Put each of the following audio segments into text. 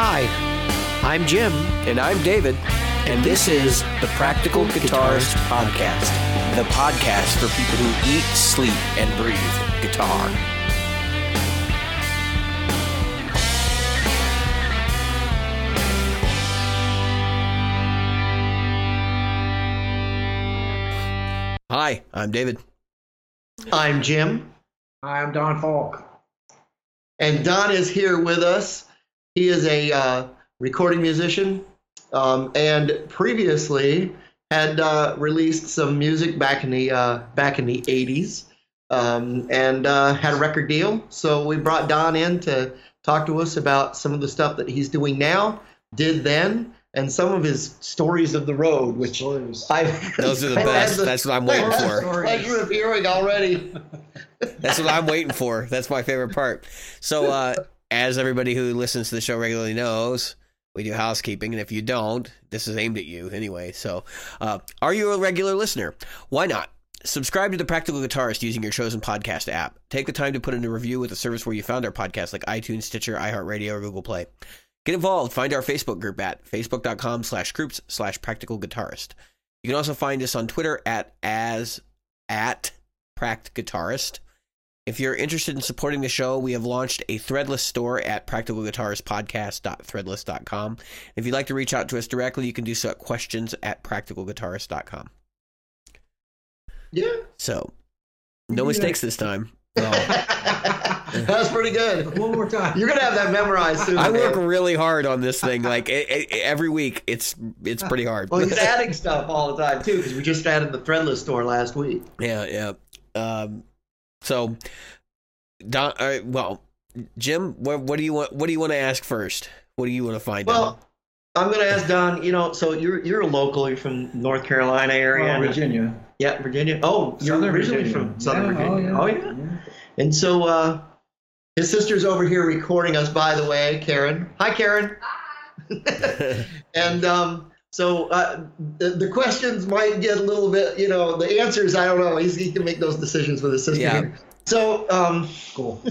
Hi, I'm Jim. And I'm David. And this is the Practical Guitarist Podcast, the podcast for people who eat, sleep, and breathe guitar. Hi, I'm David. I'm Jim. Hi, I'm Don Faulk. And Don is here with us. He is a uh, recording musician um, and previously had uh, released some music back in the uh, back in the 80s um, and uh, had a record deal. So we brought Don in to talk to us about some of the stuff that he's doing now, did then, and some of his stories of the road, which I've those are the best. The, That's what I'm waiting for. Pleasure of hearing already. That's what I'm waiting for. That's my favorite part. So, uh, as everybody who listens to the show regularly knows, we do housekeeping, and if you don't, this is aimed at you anyway. So, uh, are you a regular listener? Why not? Subscribe to the Practical Guitarist using your chosen podcast app. Take the time to put in a review with the service where you found our podcast, like iTunes, Stitcher, iHeartRadio, or Google Play. Get involved. Find our Facebook group at facebook.com slash groups slash practical guitarist. You can also find us on Twitter at as at pract guitarist. If you're interested in supporting the show, we have launched a threadless store at practicalguitaristpodcast.threadless.com. If you'd like to reach out to us directly, you can do so at questions at practicalguitarist.com. Yeah. So, no mistakes this time. that was pretty good. One more time. You're gonna have that memorized soon. I work really hard on this thing. Like it, it, every week, it's it's pretty hard. well, he's adding stuff all the time too, because we just added the threadless store last week. Yeah, yeah. Um, so, Don, uh, well, Jim, what, what, do you want? What do you want to ask first? What do you want to find well, out? Well, I'm going to ask Don. You know, so you're you're a local. You're from North Carolina area, oh, Virginia. Yeah, Virginia. Oh, you're originally Virginia. from Southern yeah, Virginia. Oh Oh, yeah. yeah. And so uh, his sister's over here recording us, by the way, Karen. Hi, Karen. Hi. and um, so uh, the, the questions might get a little bit, you know, the answers, I don't know. He's, he can make those decisions with his sister. Yeah. So, um, Cool.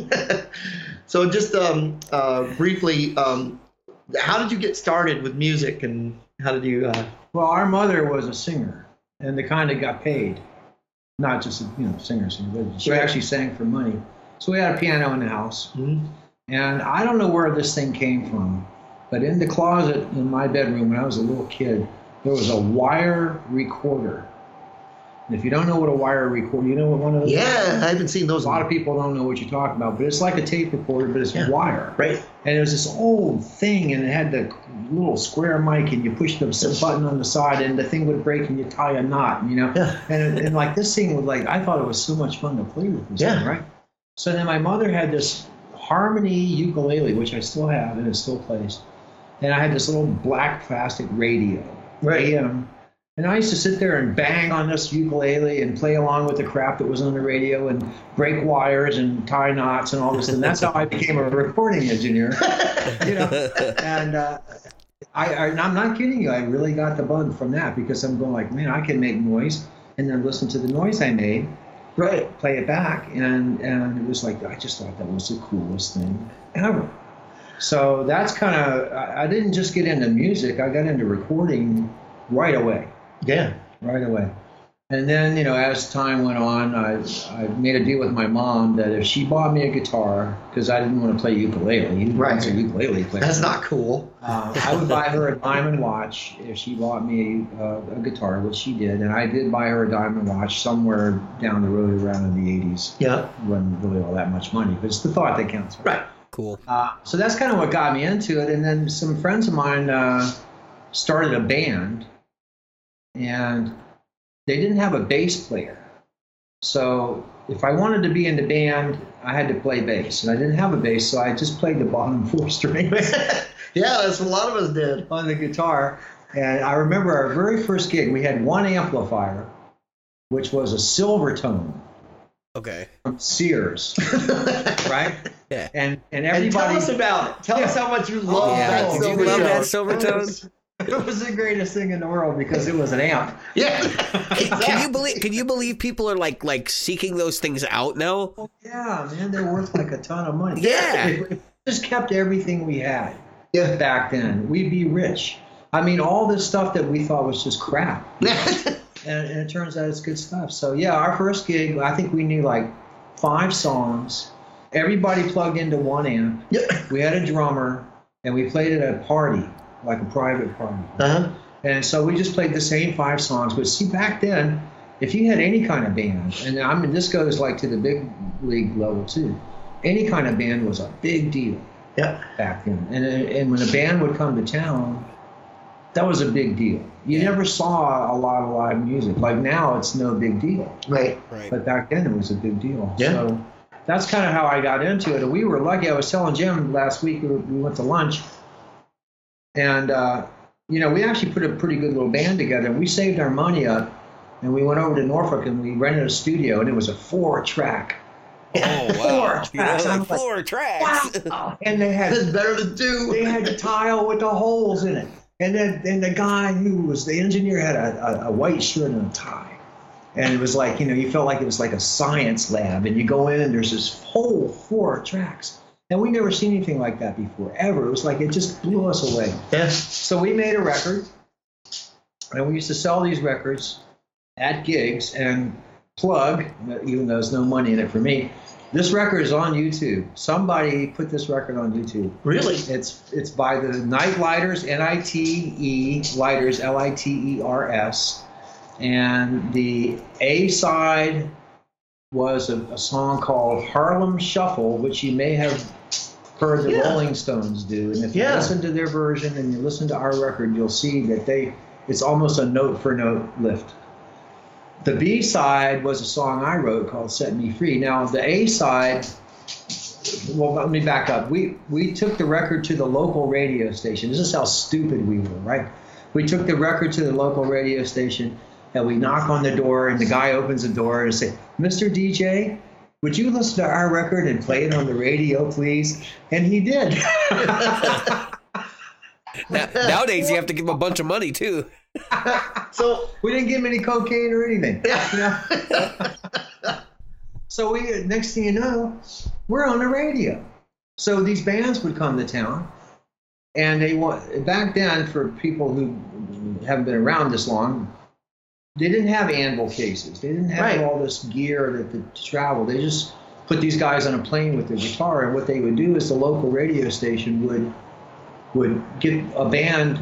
so just um, uh, briefly, um, how did you get started with music and how did you? Uh, Well, our mother was a singer, and the kind that got paid, not just a, you know singer singer, but she Right. actually sang for money. So we had a piano in the house, hmm? and I don't know where this thing came from, but in the closet in my bedroom when I was a little kid, there was a wire recorder. And if you don't know what a wire recorder, you know what one of those. Yeah, I haven't seen those. A lot of people don't know what you're talking about, but it's like a tape recorder, but it's Yeah. wire. Right. And it was this old thing, and it had the little square mic, and you push the button on the side, and the thing would break, and you tie a knot, you know. Yeah. And, and like this thing was like, I thought it was so much fun to play with this Yeah. thing, right? So then my mother had this Harmony ukulele, which I still have, and it still plays. And I had this little black plastic radio, Right. AM. And I used to sit there and bang on this ukulele and play along with the crap that was on the radio and break wires and tie knots and all this. And that's how I became a recording engineer. you know, and uh, I, I, I'm not kidding you. I really got the bug from that because I'm going like, man, I can make noise and then listen to the noise I made, Right. play it back, and and it was like I just thought that was the coolest thing ever. So that's kind of I, I didn't just get into music. I got into recording right away Yeah. right away. And then, you know, as time went on, I, I made a deal with my mom that if she bought me a guitar, because I didn't want to play ukulele, who Right. a ukulele player? That's not cool. Uh, I would buy her a diamond watch if she bought me uh, a guitar, which she did. And I did buy her a diamond watch somewhere down the road around in the 80s. Yeah. It wasn't really all that much money, but it's the thought that counts. Right. Cool. Uh, so that's kind of what got me into it. And then some friends of mine uh, started a band, and they didn't have a bass player. So if I wanted to be in the band, I had to play bass, and I didn't have a bass, so I just played the bottom four strings yeah, that's what a lot of us did. on the guitar. And I remember our very first gig, we had one amplifier, which was a Silvertone Okay. from Sears, right? Yeah. And and And everybody tell us about it. Tell us how much you love Yeah, that. Did you Silvertone. love that Silvertone? It was the greatest thing in the world because it was an amp. Yeah. Can you believe? Can you believe people are like like seeking those things out now? Oh, yeah, man, they're worth like a ton of money. Yeah. If- if we just kept everything we had. Yeah. back then, we'd be rich. I mean, all this stuff that we thought was just crap, and, and it turns out it's good stuff. So yeah, our first gig, I think we knew like five songs. Everybody plugged into one amp. We had a drummer, and we played at a party, like a private party. Uh-huh. And so we just played the same five songs. But see, back then, if you had any kind of band, and I mean, this goes like to the big league level too, any kind of band was a big deal Yeah. back then. And, and when a band would come to town, that was a big deal. You never saw a lot of live music. Like now, it's no big deal. Right. Right. But back then, it was a big deal. Yeah. So that's kind of how I got into it. And we were lucky. I was telling Jim last week, we, we went to lunch, and, uh, you know, we actually put a pretty good little band together. We saved our money up, and we went over to Norfolk and we rented a studio, and it was a four track. Oh wow. Four tracks. I'm like like, four tracks. Wow. and they had That's better than two. they had the tile with the holes in it. And then and the guy who was the engineer had a, a, a white shirt and a tie. And it was like, you know, you felt like it was like a science lab. And you go in and there's this whole four tracks. And we never seen anything like that before, ever. It was like it just blew us away. Yeah. So we made a record, and we used to sell these records at gigs and plug, even though there's no money in it for me. This record is on YouTube. Somebody put this record on YouTube. Really? It's it's by the Night Lighters, N-I-T-E Lighters, L-I-T-E-R-S, and the A side was a, a song called Harlem Shuffle, which you may have heard the Yeah. Rolling Stones do. And if Yeah. you listen to their version and you listen to our record, you'll see that they it's almost a note for note lift. The B side was a song I wrote called "Set Me Free." Now the A side well, let me back up. We we took the record to the local radio station. This is how stupid we were, right? We took the record to the local radio station, and we knock on the door, and the guy opens the door and say, "Mr. DJ, would you listen to our record and play it on the radio, please?" And he did. Now- nowadays, you have to give him a bunch of money too. So we didn't give him any cocaine or anything. yeah. So we next thing you know, we're on the radio. So these bands would come to town, and they want back then for people who haven't been around this long, they didn't have anvil cases. They didn't have Right. all this gear that to travel. They just put these guys on a plane with their guitar, and what they would do is the local radio station would would get a band,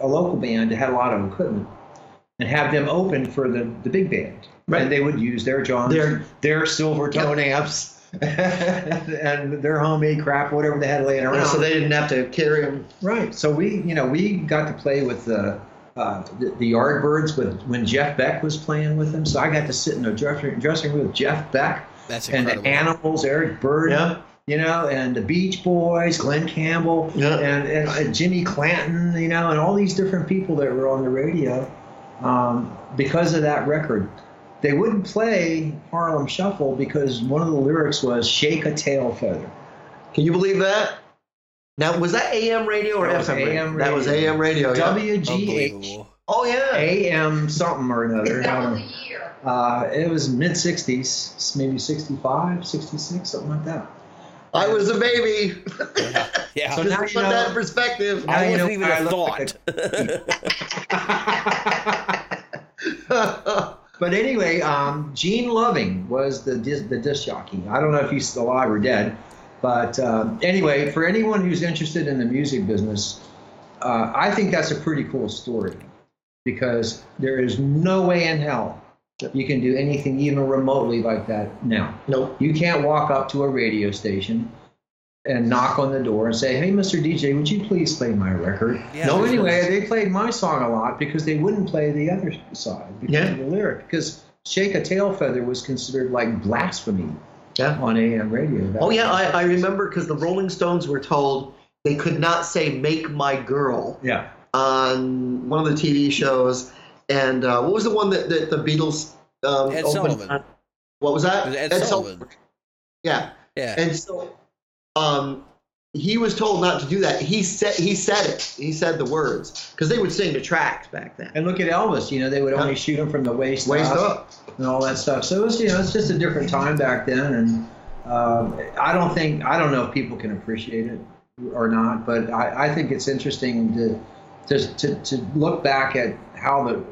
a local band that had a lot of equipment, and have them open for the, the big band. Right. And they would use their Johns, Their- their silver tone amps, and their homemade crap, whatever they had laying around. so they didn't have to carry them. Right. So we, you know, we got to play with the uh, the, the Yardbirds with when Jeff Beck was playing with them. So I got to sit in the dressing, dressing room with Jeff Beck That's incredible. and the Animals, Eric Burdon, Yeah. You know, and the Beach Boys, Glen Campbell, Yeah. and, and uh, Jimmy Clanton, you know, and all these different people that were on the radio um, because of that record. They wouldn't play Harlem Shuffle because one of the lyrics was "Shake a tail feather." Can you believe that? Now, was that AM radio or That was FM radio? AM That was. AM radio. Yeah. WGH Oh yeah. AM something or another. I don't know. Uh, it was mid 60s, maybe 65, 66, something like that. I was a baby. Yeah. So Just now you know- that perspective. Now I you wasn't know even I a look thought. But anyway, um, Gene Loving was the dis- the disc jockey. I don't know if he's still alive or dead, but uh, anyway, for anyone who's interested in the music business, uh, I think that's a pretty cool story because there is no way in hell you can do anything even remotely like that now. nope. You can't walk up to a radio station and knock on the door and say, "Hey, Mr. DJ, would you please play my record?" Yeah, no, anyway, they played my song a lot because they wouldn't play the other side because Yeah. of the lyric. Because "Shake a Tail Feather" was considered like blasphemy Yeah. on AM radio. back Oh yeah. I, I remember because the Rolling Stones were told they could not say "Make My Girl" yeah. on one of the TV shows. And uh, what was the one that, that the Beatles um, Ed opened Sullivan. on? What was that? Was Ed Sullivan. Yeah. Yeah. And so um, he was told not to do that. He said he said it. He said the words because they would sing the tracks back then. And look at Elvis. You know, they would only shoot him from the waist, Waist up up. and all that stuff. So it was, you know, it's just a different time back then, and um, I don't think I don't know if people can appreciate it. or not, but I, I think it's interesting to, to to to look back at how the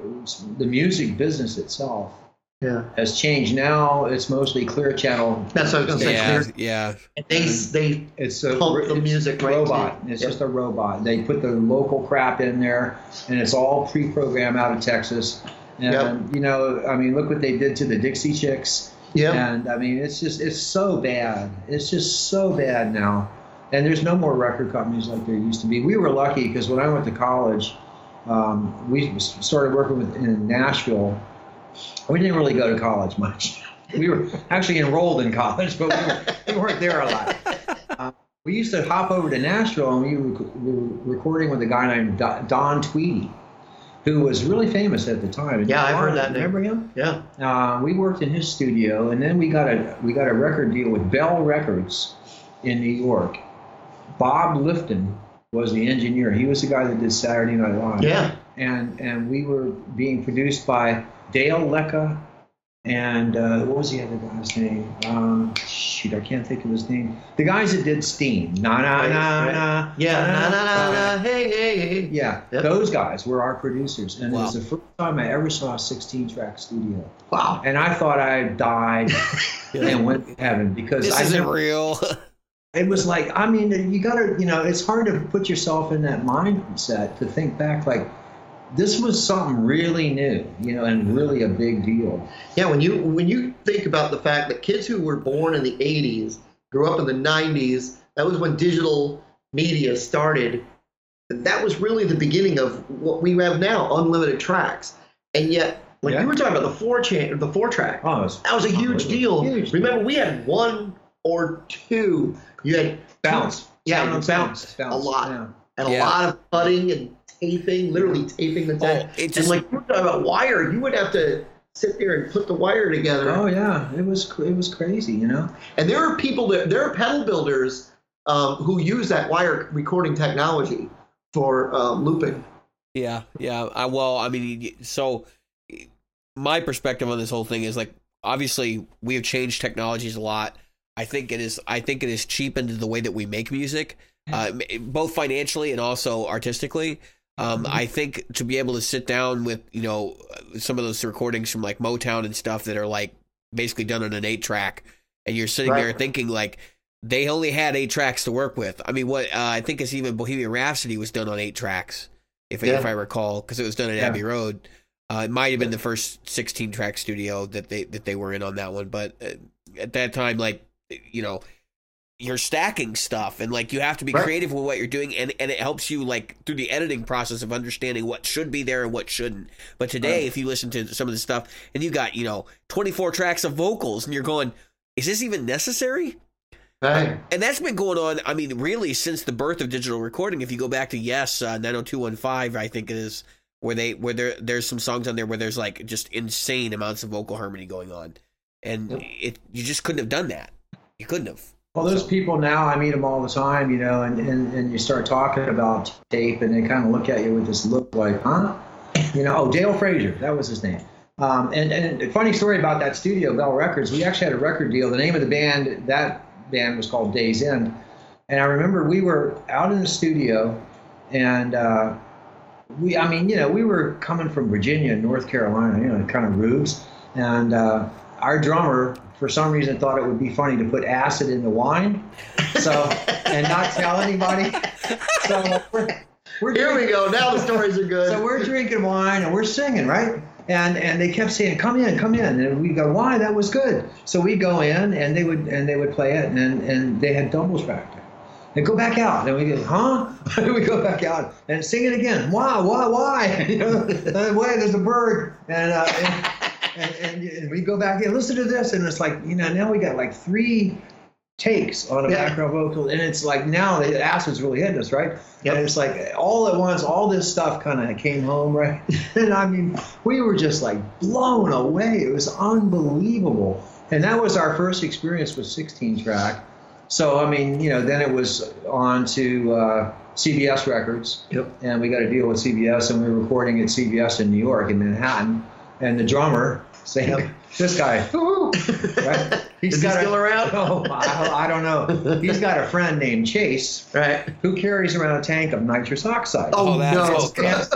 the music business itself Yeah. has changed. Now it's mostly clear channel. That's what I was gonna say. Yeah, Clear- yeah. They they It's a Pump the music right robot. to- It's Yep. just a robot. They put the local crap in there, and it's all pre-programmed out of Texas. And Yep. you know, I mean, look what they did to the Dixie Chicks. yeah. And I mean, it's just it's so bad. It's just so bad now. And there's no more record companies like there used to be. We were lucky because when I went to college, um, we started working with in Nashville. We didn't really go to college much. We were actually enrolled in college, but we, were, we weren't there a lot. Uh, we used to hop over to Nashville and we were, recording with a guy named Don Tweedy, who was really famous at the time. And Yeah, I've heard that name. Remember him? Yeah. Uh, we worked in his studio, and then we got a we got a record deal with Bell Records in New York. Bob Liftin was the engineer. He was the guy that did Saturday Night Live. Yeah. And and we were being produced by Dale Leka and uh, what was the other guy's name? Um, shoot, I can't think of his name. The guys that did Steam. Na na na na. Yeah. Na, na, na, na, hey, hey, hey. Yeah, Yep. those guys were our producers, and it was the first time I ever saw a 16-track studio. Wow. And I thought I died and went to heaven because This I isn't never- real. it was like I mean you gotta you know it's hard to put yourself in that mindset to think back like this was something really new you know and really a big deal. Yeah, when you when you think about the fact that kids who were born in the 80s grew up in the 90s, that was when digital media started. That was really the beginning of what we have now, unlimited tracks. And yet, when Yeah. you were talking about the four chain, the four track, Oh, was that was a huge deal. Huge. Remember, we had one or two. You had bounce. Yeah, Sound you on bounced a lot. Yeah. and a Yeah. lot of cutting and taping, literally taping the tape. Oh, it and just like you were talking about wire, you would have to sit there and put the wire together. Oh yeah, it was it was crazy, you know. And there are people that there are pedal builders um, who use that wire recording technology for um, looping. Yeah, yeah. I, well, I mean, so my perspective on this whole thing is like, obviously, we have changed technologies a lot. I think it is. I think it has cheapened the way that we make music, uh, both financially and also artistically. Um, I think to be able to sit down with you know some of those recordings from like Motown and stuff that are like basically done on an eight track, and you're sitting Right. there thinking like they only had eight tracks to work with. I mean, what uh, I think is even Bohemian Rhapsody was done on eight tracks, if Yeah. if I recall, because it was done at Yeah. Abbey Road. Uh, it might have been the first 16 track studio that they that they were in on that one, but uh, at that time, like you know, you're stacking stuff and like you have to be Right. creative with what you're doing, and and it helps you like through the editing process of understanding what should be there and what shouldn't. But today, Right. if you listen to some of the stuff and you got you know 24 tracks of vocals, and you're going, is this even necessary? Right. And that's been going on, I mean, really since the birth of digital recording. If you go back to Yes, uh, 90215, I think it is, where they where there there's some songs on there where there's like just insane amounts of vocal harmony going on. And Yep. it you just couldn't have done that. You couldn't have. Well, those people now, I meet them all the time, you know, and, and, and you start talking about tape, and they kind of look at you with this look like, huh? You know, oh, Dale Frashuer, that was his name. Um, and, and a funny story about that studio, Bell Records, we actually had a record deal. The name of the band, that band was called Days End. And I remember we were out in the studio, and uh, we, I mean, you know, we were coming from Virginia and North Carolina, you know, kind of rubes. And uh, our drummer, for some reason, thought it would be funny to put acid in the wine, so and not tell anybody. So we're, we're Here we go. Now the stories are good. So we're drinking wine and we're singing, right? And and they kept saying, "Come in, come in," and we go, "Why? That was good." So we go in and they would and they would play it, and and they had doubles back there. They go back out, and we go, "Huh?" we go back out and sing it again. Why? Why? Why? you know, wait, there's a bird, and, uh, and, and and and we go back and Listen to this, and it's like you know now we got like three takes on a Yeah. background vocal, and it's like now the acid's really hitting us, right? Yep. And it's like all at once, all this stuff kind of came home, right? and I mean, we were just like blown away. It was unbelievable. And that was our first experience with 16 track. So, I mean, you know, then it was on to uh, CBS Records. Yep. And we got a deal with CBS, and we were recording at CBS in New York, in Manhattan. And the drummer, saying, Yep. this guy, Right? He's Is he got a- still around? Oh, I, I don't know. He's got a friend named Chase Right. who carries around a tank of nitrous oxide. Oh, Oh, that's no. all stands,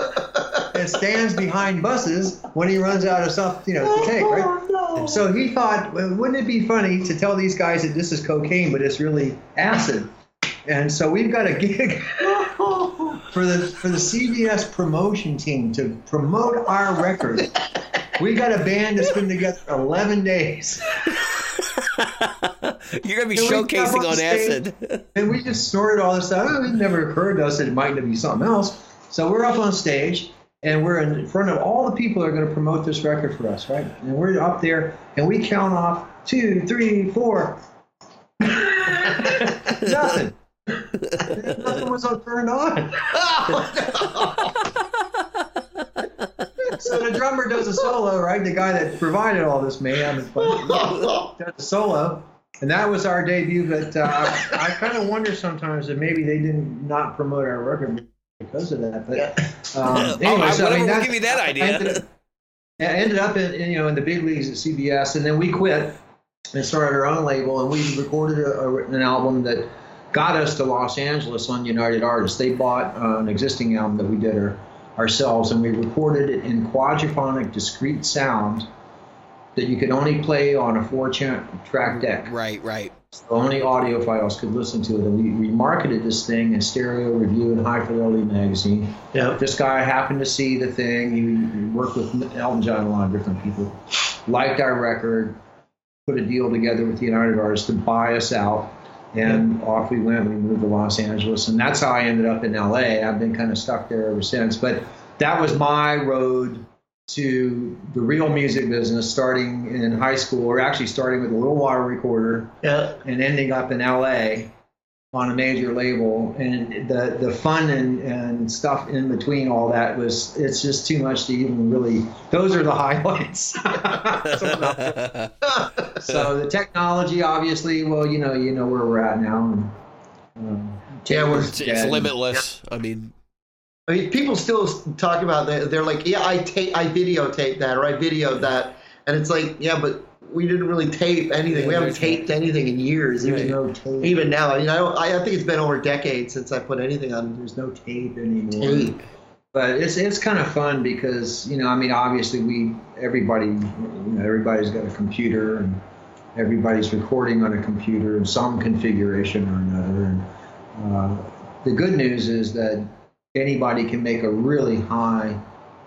and stands behind buses when he runs out of stuff, you know, to take, right? Oh, no. So he thought, well, wouldn't it be funny to tell these guys that this is cocaine, but it's really acid? And so we've got a gig for the for the CBS promotion team to promote our record. We got a band that's been together 11 days, You're gonna be come showcasing on on stage? acid. and we just snorted all this stuff. It never occurred to us that it might be something else. So we're up on stage, and we're in front of all the people that are going to promote this record for us, right? And we're up there, and we count off two, three, four. Nothing. Nothing was turned on. Oh, So the drummer does a solo, right? The guy that provided all this fun does a solo, and that was our debut. But uh, I kind of wonder sometimes that maybe they didn't not promote our record because of that. But um, Oh, anyway, I- so, I mean, that- give you that idea. I ended, up- ended up in, in, you know in the big leagues at CBS, and then we quit and started our own label, and we recorded a, a, an album that got us to Los Angeles on United Artists. They bought uh, an existing album that we did our, ourselves, and we recorded it in quadraphonic discrete sound that you could only play on a four-track deck. Right, right. So only audiophiles could listen to it. And we, we marketed this thing in Stereo Review and High Fidelity magazine. Yeah. This guy happened to see the thing. He, he worked with Elton John and a lot of different people. Liked our record. Put a deal together with the United Artists to buy us out. And off we went. We moved to Los Angeles. And that's how I ended up in LA. I've been kind of stuck there ever since. But that was my road to the real music business starting in high school, or actually starting with a little wire recorder Yeah. and ending up in LA on a major label. And the the fun and, and stuff in between all that was it's just too much to even really. Those are the highlights. so the technology, obviously, well, you know, you know where we're at now. And, um, Yeah, we're- It's, it's Yeah. limitless. I mean, I mean, people still talk about that. They're like, yeah, I tape, I videotape that, or I videoed that, and it's like, yeah, but we didn't really tape anything. Yeah, we haven't there's taped anything in years. there's Even, no tape. even now, I mean, I, don't, I I think it's been over a decade since I put anything on There's no tape anymore. tape. but it's it's kind of fun because you know I mean obviously we everybody you know everybody's got a computer and everybody's recording on a computer in some configuration or another and uh, the good news is that anybody can make a really high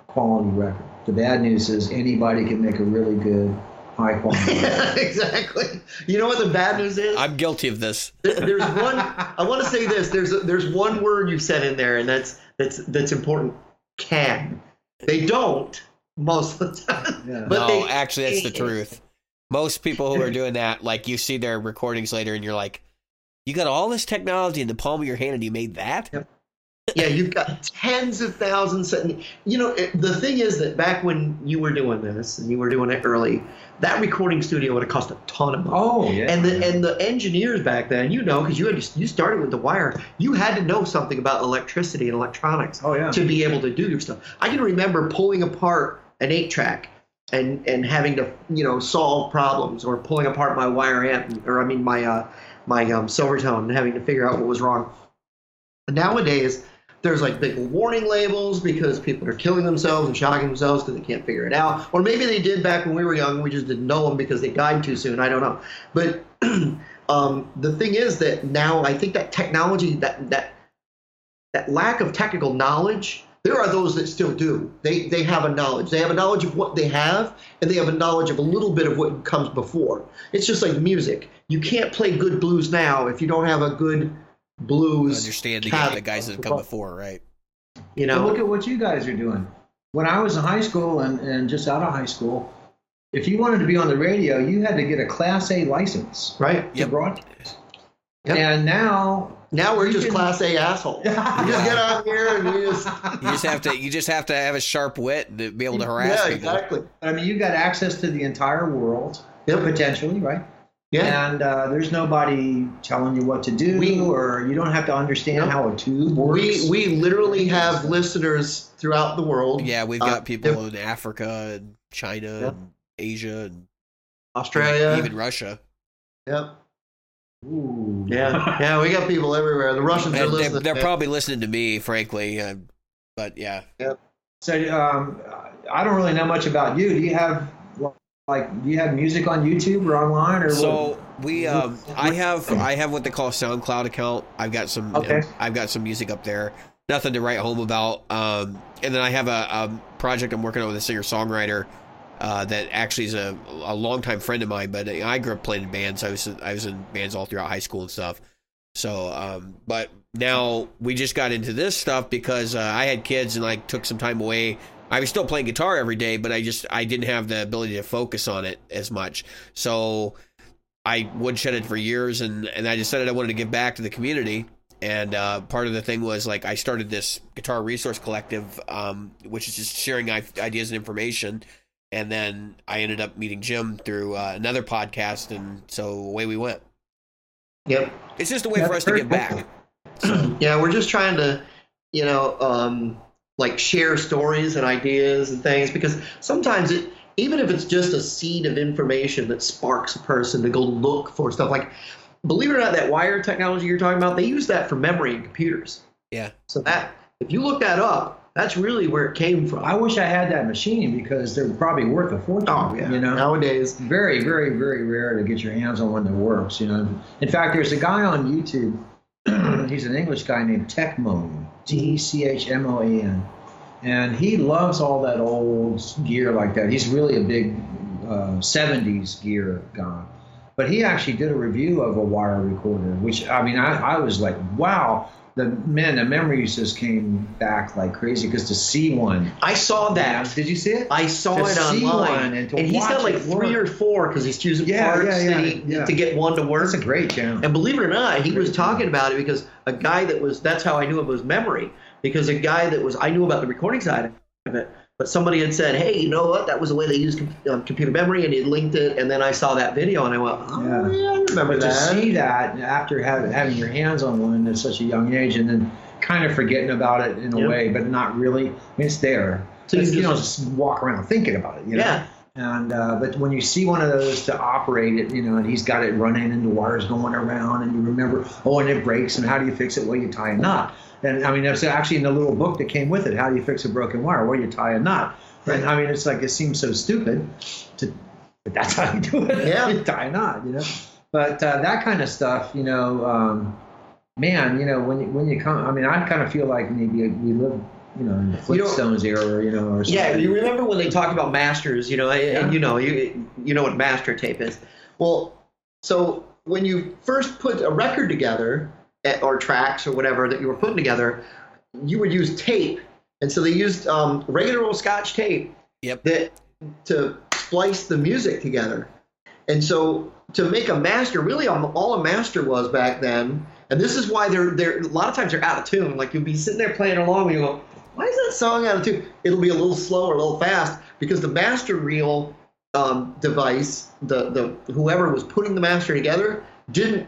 quality record the bad news is anybody can make a really good high quality record. exactly. You know what the bad news is? I'm guilty of this. There's one. I want to say this. There's there's one word you said in there, and that's that's that's important. Can. They don't most of the time. Yeah. But no, they- actually, that's the truth. Most people who are doing that, like you see their recordings later, and you're like, you got all this technology in the palm of your hand, and you made that. Yeah, you've got tens of thousands. And, you know, it, the thing is that back when you were doing this and you were doing it early, that recording studio would have cost a ton of money. oh yeah And the and the engineers back then, you know, because you had you started with the wire, you had to know something about electricity and electronics oh yeah to be able to do your stuff. I can remember pulling apart an eight track and and having to you know solve problems or pulling apart my wire amp or I mean my uh, my um, Silvertone and having to figure out what was wrong. Nowadays, there's like big warning labels because people are killing themselves and shocking themselves because they can't figure it out. Or maybe they did back when we were young. We just didn't know them because they died too soon. I don't know. But um, the thing is that now I think that technology, that that that lack of technical knowledge, there are those that still do. They they have a knowledge. They have a knowledge of what they have, and they have a knowledge of a little bit of what comes before. It's just like music. You can't play good blues now if you don't have a good blues. Understanding catalog. the guys that have come before, right? You But know, look at what you guys are doing. When I was in high school and, and just out of high school, if you wanted to be on the radio, you had to get a Class A license right? to Yep. broadcast. Yep. And now, Now we're just can- class A assholes. You just get out here and we just You just have to. You just have to have a sharp wit to be able to harass yeah, people. exactly. I mean, you got access to the entire world, Yep. potentially, right? Yeah. And uh, there's nobody telling you what to do, We- or you don't have to understand Yep. how a tube works. We we literally have listeners throughout the world. Yeah, we've Uh, got people in Africa and China Yep. and Asia and Australia. even Russia. Yep. Ooh. Yeah. Yeah. We got people everywhere. The Russians are And they're, listening. they're probably listening to me, frankly. Uh, but yeah, Yep. So um, I don't really know much about you. Do you have like do you have music on YouTube or online or So what? we, um, I have, I have what they call a SoundCloud account. I've got some, Okay. I've got some music up there. Nothing to write home about. Um, and then I have a, a project I'm working on with a singer songwriter. Uh, that actually is a, a longtime friend of mine, but I grew up playing in bands. I was I was in bands all throughout high school and stuff. So, um, but now we just got into this stuff because uh, I had kids and I took some time away. I was still playing guitar every day, but I just I didn't have the ability to focus on it as much. So I woodshedded for years, and and I decided I wanted to give back to the community. And uh, part of the thing was like I started this guitar resource collective, um, which is just sharing ideas and information. And then I ended up meeting Jim through uh, another podcast, and so away we went. Yep. It's just a way for us to give back. Yeah, we're just trying to, you know, um, like share stories and ideas and things because sometimes it, even if it's just a seed of information that sparks a person to go look for stuff like, believe it or not, that wire technology you're talking about, they use that for memory in computers. Yeah. So that, if you look that up, that's really where it came from. I wish I had that machine because they're probably worth a fortune. Oh yeah. You know, Nowadays, very, very, very rare to get your hands on one that works. You know, in fact, there's a guy on YouTube. he's an English guy named Techmoan, E C H M O A N, and he loves all that old gear like that. He's really a big uh, '70s gear guy. But he actually did a review of a wire recorder, which I mean, I, I was like, wow. The man, the memories just came back like crazy because to see one. I saw that. Did you see it? I saw To it online, and to he's got like three work. or four because he's choosing Yeah, parts yeah, that he- yeah. to get one to work. It's a great channel. And believe it or not, he was talking about it because a guy that was that's how I knew it was memory. Because a guy that was I knew about the recording side of it, but somebody had said, "Hey, you know what? That was the way they used com- um, computer memory," and he linked it. And then I saw that video, and I went, "Oh, Yeah. yeah, I remember But to that." see that after having, having your hands on one at such a young age and then kind of forgetting about it in a way, but not really, I mean, it's there. So you It's, you, know, just- just walk around thinking about it. You know? Yeah. And uh, but when you see one of those to operate it, you know, and he's got it running and the wires going around, and you remember, oh, and it breaks, and how do you fix it? Well, you tie a knot. And I mean, that's actually in the little book that came with it. How do you fix a broken wire? Well, you tie a knot. And I mean, it's like it seems so stupid, to, but that's how you do it. Yeah. you tie a knot, you know. But uh, that kind of stuff, you know, um, man, you know, when you, when you come, I mean, I kind of feel like maybe we live, you know, in the You know- Flintstones era, you know, or something. Yeah, you remember when they talked about masters, you know, and, and you know, you you know what master tape is. Well, so when you first put a record together, or tracks or whatever that you were putting together, you would use tape, and so they used um, regular old Scotch tape Yep. that to splice the music together. And so to make a master, really all all a master was back then, and this is why they're they're a lot of times they're out of tune. Like you'll be sitting there playing along and you go, why is that song out of tune? It'll be a little slow or a little fast because the master reel um, device, the the whoever was putting the master together didn't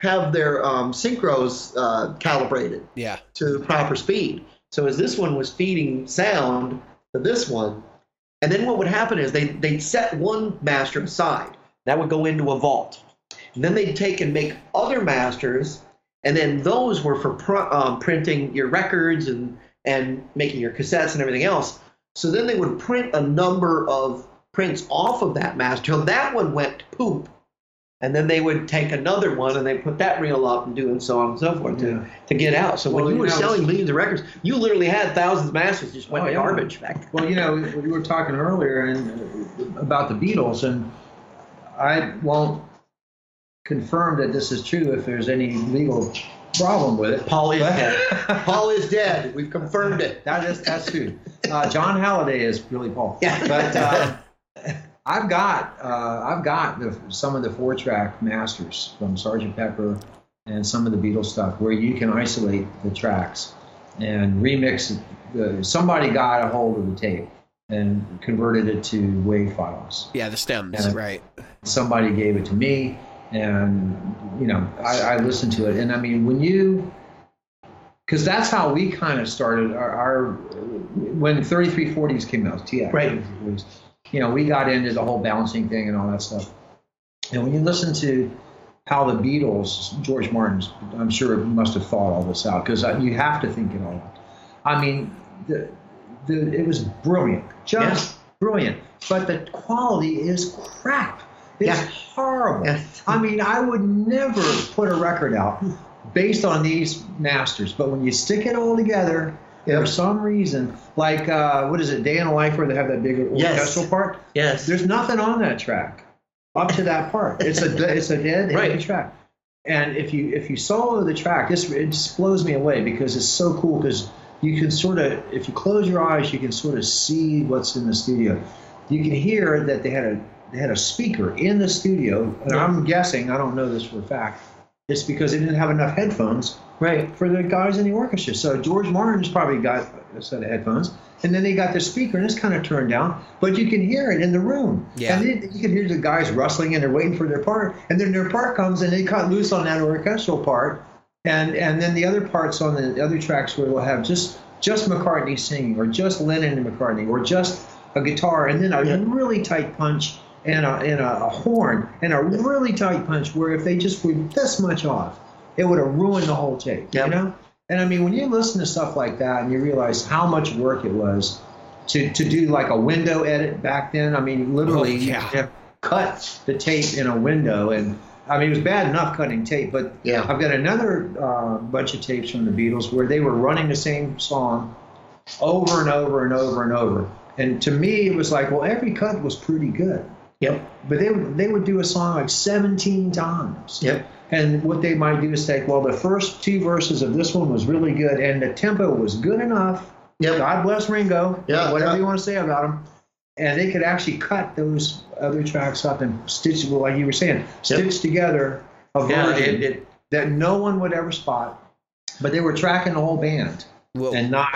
have their um, synchros uh, calibrated Yeah. to proper speed. So as this one was feeding sound to this one, and then what would happen is they they'd set one master aside that would go into a vault, and then they'd take and make other masters, and then those were for pr- um, printing your records and and making your cassettes and everything else. So then they would print a number of prints off of that master till that one went to poop. And then they would take another one and they put that reel up and do and so on and so forth Yeah. to, to get out. So Well, when you you were know- selling millions of records, you literally had thousands of masters just went Oh, to yeah. garbage back. Well, you know, we were talking earlier and about the Beatles, and I won't confirm that this is true if there's any legal problem with it. Paul is dead. Paul is dead. We've confirmed it. That is that's true. Uh, John Halliday is really Paul. Yeah. But uh, I've got uh, I've got the, some of the four track masters from Sergeant Pepper and some of the Beatles stuff where you can isolate the tracks and remix. The, somebody got a hold of the tape and converted it to WAV files. Yeah. The stems. Yeah. Right. Somebody gave it to me, and you know I, I listened to it. And I mean, when you because that's how we kind of started our, our when 3340s came out, TF. Right. 3340s, You know, we got into the whole balancing thing and all that stuff. And when you listen to how the Beatles, George Martin's, I'm sure must have thought all this out because uh, you have to think it all out. I mean, the, the, it was brilliant, just Yeah. brilliant. But the quality is crap. It's Yeah. horrible. Yeah. I mean, I would never put a record out based on these masters, but when you stick it all together, For some reason, like uh, what is it, Day in the Life, where they have that big Yes. orchestral part? Yes. There's nothing on that track up to that part. It's a it's a dead Right. track. And if you if you solo the track, this it just blows me away because it's so cool because you can sort of if you close your eyes, you can sort of see what's in the studio. You can hear that they had a they had a speaker in the studio, and I'm guessing I don't know this for a fact. It's because they didn't have enough headphones Right. for the guys in the orchestra. So George Martin's probably got a set of headphones, and then they got the speaker, and it's kind of turned down, but you can hear it in the room. Yeah. And then you can hear the guys rustling, and they're waiting for their part, and then their part comes, and they cut loose on that orchestral part, and and then the other parts on the other tracks where we'll have just just McCartney singing, or just Lennon and McCartney, or just a guitar, and then a Yeah. really tight punch. And a, and a, a horn and a really tight punch where if they just were this much off, it would have ruined the whole tape. Yep. You know? And I mean, when you listen to stuff like that and you realize how much work it was to, to do like a window edit back then, I mean, literally, Oh, you yeah. have cut the tape in a window. And I mean, it was bad enough cutting tape, but Yeah. I've got another uh, bunch of tapes from the Beatles where they were running the same song over and over and over and over. And to me, it was like, well, every cut was pretty good. Yep. But they would, they would do a song like 17 times. Yep. And what they might do is take, well, the first two verses of this one was really good, and the tempo was good enough. Yep. God bless Ringo. Yeah, Whatever yeah. you want to say about him. And they could actually cut those other tracks up and stitch, well, like you were saying, stitch together a Yeah, version it- it- that no one would ever spot. But they were tracking the whole band Well, and not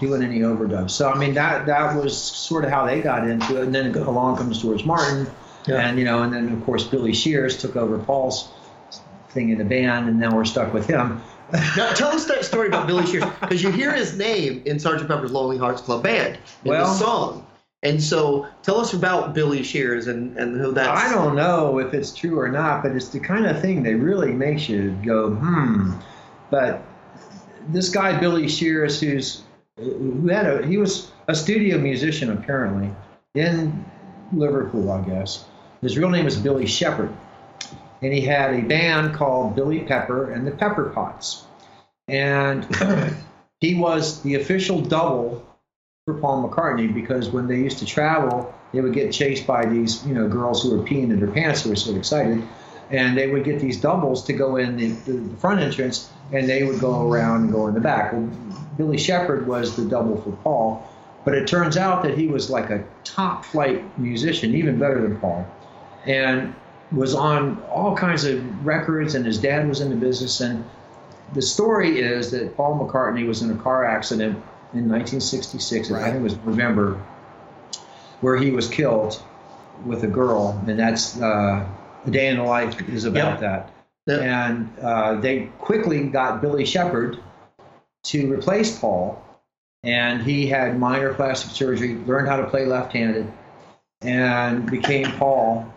doing any overdubs. So I mean that that was sort of how they got into it. And then along comes George Martin, Yeah. and you know, and then of course Billy Shears took over Paul's thing in the band, and now we're stuck with him. Now tell us that story about Billy Shears because you hear his name in Sergeant Pepper's Lonely Hearts Club Band in Well- the song. And so tell us about Billy Shears and, and who that. I don't know if it's true or not, but it's the kind of thing that really makes you go, hmm. But this guy Billy Shears, who's who had a he was a studio musician apparently in Liverpool, I guess. His real name was Billy Shepherd, and he had a band called Billy Pepper and the Pepper Pots, and he was the official double for Paul McCartney because when they used to travel, they would get chased by these, you know, girls who were peeing in their pants who were so excited, and they would get these doubles to go in the, the front entrance, and they would go around and go in the back. Well, Billy Shepard was the double for Paul, but it turns out that he was like a top flight musician, even better than Paul, and was on all kinds of records, and his dad was in the business, and the story is that Paul McCartney was in a car accident in 1966, I think it was November, where he was killed with a girl, and that's uh, a day in the life is about Yep. that. Yep. And uh, they quickly got Billy Shepard to replace Paul, and he had minor plastic surgery, learned how to play left-handed, and became Paul.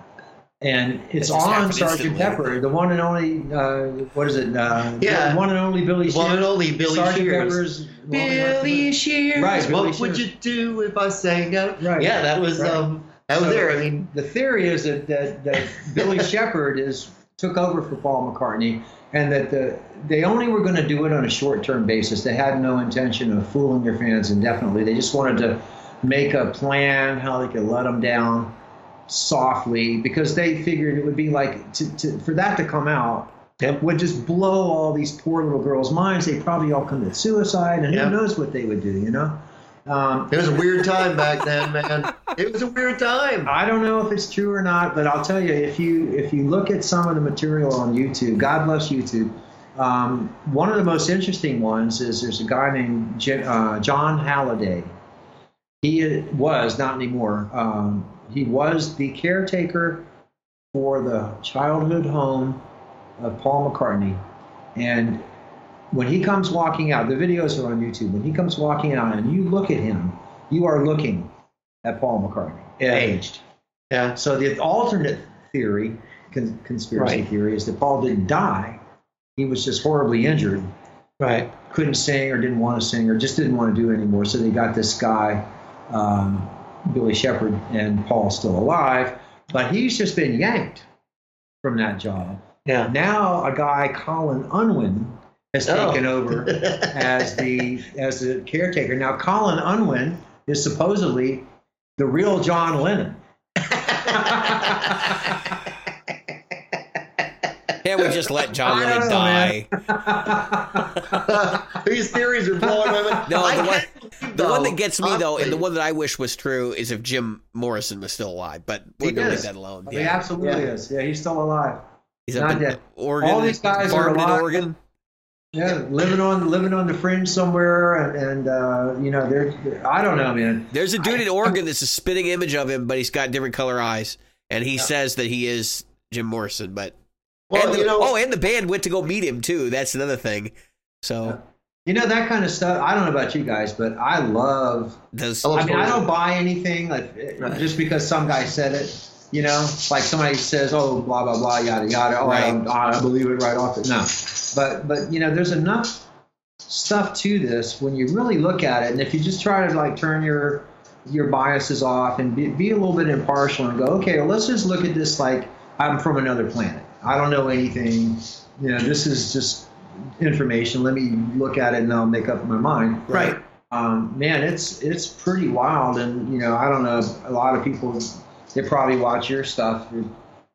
And it's just on Sergeant. Pepper, the one and only. Uh, what is it? Uh, Yeah. the one and only Billy. Shears. One and only Billy Sergeant Shears. Pepper's. Billy Shears. Right, Billy what would you do if I sang out? Right. Yeah, that was Right. um that was So- there. I mean, The theory is that that, that Billy Shepard is took over for Paul McCartney, and that the they only were going to do it on a short-term basis. They had no intention of fooling their fans indefinitely. They just wanted to make a plan how they could let them down softly because they figured it would be like to, to, for that to come out Yep. would just blow all these poor little girls' minds. They'd probably all commit suicide, and Yep. who knows what they would do, you know. Um, it was a weird time back then, man. It was a weird time. I don't know if it's true or not, but I'll tell you if you if you look at some of the material on YouTube, God bless YouTube. Um, one of the most interesting ones is there's a guy named J- uh, John Halliday. He was not anymore. Um, he was the caretaker for the childhood home of Paul McCartney, and when he comes walking out, the videos are on YouTube. When he comes walking out, and you look at him, you are looking at Paul McCartney, aged. Yeah. So the alternate theory, con- conspiracy Right. theory, is that Paul didn't die. He was just horribly injured, Right. couldn't sing or didn't want to sing or just didn't want to do it anymore. So they got this guy, um, Billy Shepard, and Paul still alive, but he's just been yanked from that job. Yeah. Now a guy, Colin Unwin, has Oh. taken over as the as the caretaker. Now Colin Unwin is supposedly the real John Lennon. Can't we just let John I Lennon know, die? These theories are blowing my mind. No, the one, the one that gets me though, and the one that I wish was true, is if Jim Morrison was still alive. But we're He gonna leave that alone. He Yeah, absolutely Yeah. is. Yeah, he's still alive. he's up not in dead. Oregon. All these guys are farmed in alive. Oregon. Yeah, living on living on the fringe somewhere, and, and uh, you know, they're, I don't know, man. There's a dude in Oregon that's a spitting image of him, but he's got different color eyes, and he says that he is Jim Morrison. But Well, and the, you know, oh, and the band went to go meet him too. That's another thing. So You know that kind of stuff. I don't know about you guys, but I love does I love I mean, I don't buy anything like eh, just because some guy said it. You know, like somebody says, "Oh, blah blah blah, yada yada." Oh, I, Right. I believe it right off. The, no, but but you know, there's enough stuff to this when you really look at it, and if you just try to like turn your your biases off and be, be a little bit impartial and go, okay, well, let's just look at this like I'm from another planet. I don't know anything. You know, this is just information. Let me look at it and I'll make up my mind right. um, man, it's it's pretty wild, and you know, I don't know, a lot of people they probably watch your stuff.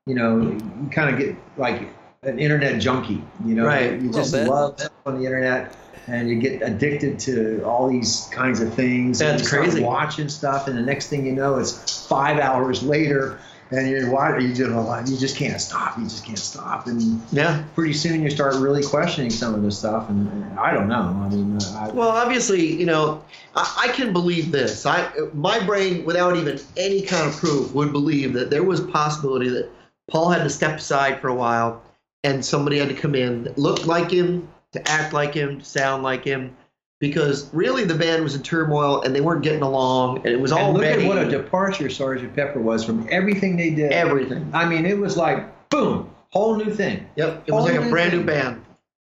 You know, you kind of get like an internet junkie. You know, Right. you just love stuff on the internet, and you get addicted to all these kinds of things. and That's you start crazy. Watching stuff, and the next thing you know, it's five hours later. And you're you lot. you just can't stop. You just can't stop, and Yeah. pretty soon you start really questioning some of this stuff. And, and I don't know. I mean, uh, I, Well, obviously, you know, I, I can believe this. I, my brain, without even any kind of proof, would believe that there was possibility that Paul had to step aside for a while, and somebody had to come in that looked like him, to act like him, to sound like him, because really the band was in turmoil and they weren't getting along, and it was all. And look at what a departure Sergeant Pepper was from everything they did. everything. I mean, it was like boom, whole new thing. Yep, it was like a new brand new thing. band.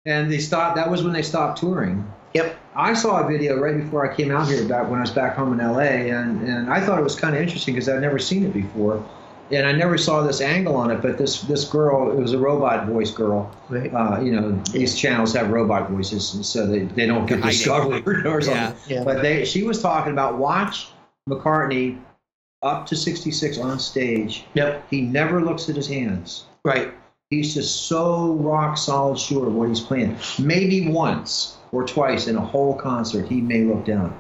And they stopped. That was when they stopped touring. Yep. I saw a video right before I came out here back when I was back home in L.A. and and I thought it was kind of interesting because I'd never seen it before, and I never saw this angle on it. But this this girl, it was a robot voice girl. Right. Uh, you know, these channels have robot voices, and so they, they don't get discovered or something. Yeah. Yeah. But they, she was talking about watch McCartney up to 66 on stage. Yep. He never looks at his hands. Right. He's just so rock solid sure of what he's playing. Maybe once or twice in a whole concert, he may look down.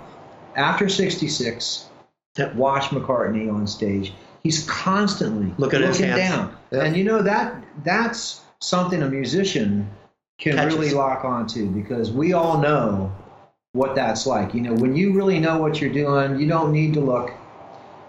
After 66, Yep. watch McCartney on stage. He's constantly Looking looking down. Yep. And you know that that's something a musician can Catches. really lock onto because we all know what that's like. You know, when you really know what you're doing, you don't need to look.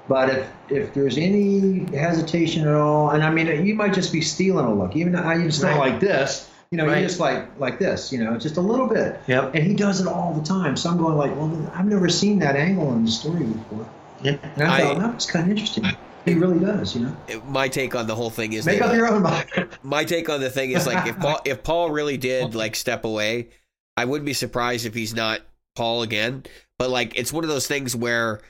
But if if there's any hesitation at all, and I mean, you might just be stealing a look. Even I just not like this. You know, Right. you just like like this. You know, just a little bit. Yep. And he does it all the time. So I'm going like, well, I've never seen that angle in the story before. Yeah. And I, I- thought that was kind of interesting. He really does. You know, my take on the whole thing is make that- up your own mind. my take on the thing is like if Paul if Paul really did like step away, I wouldn't be surprised if he's not Paul again. But like it's one of those things where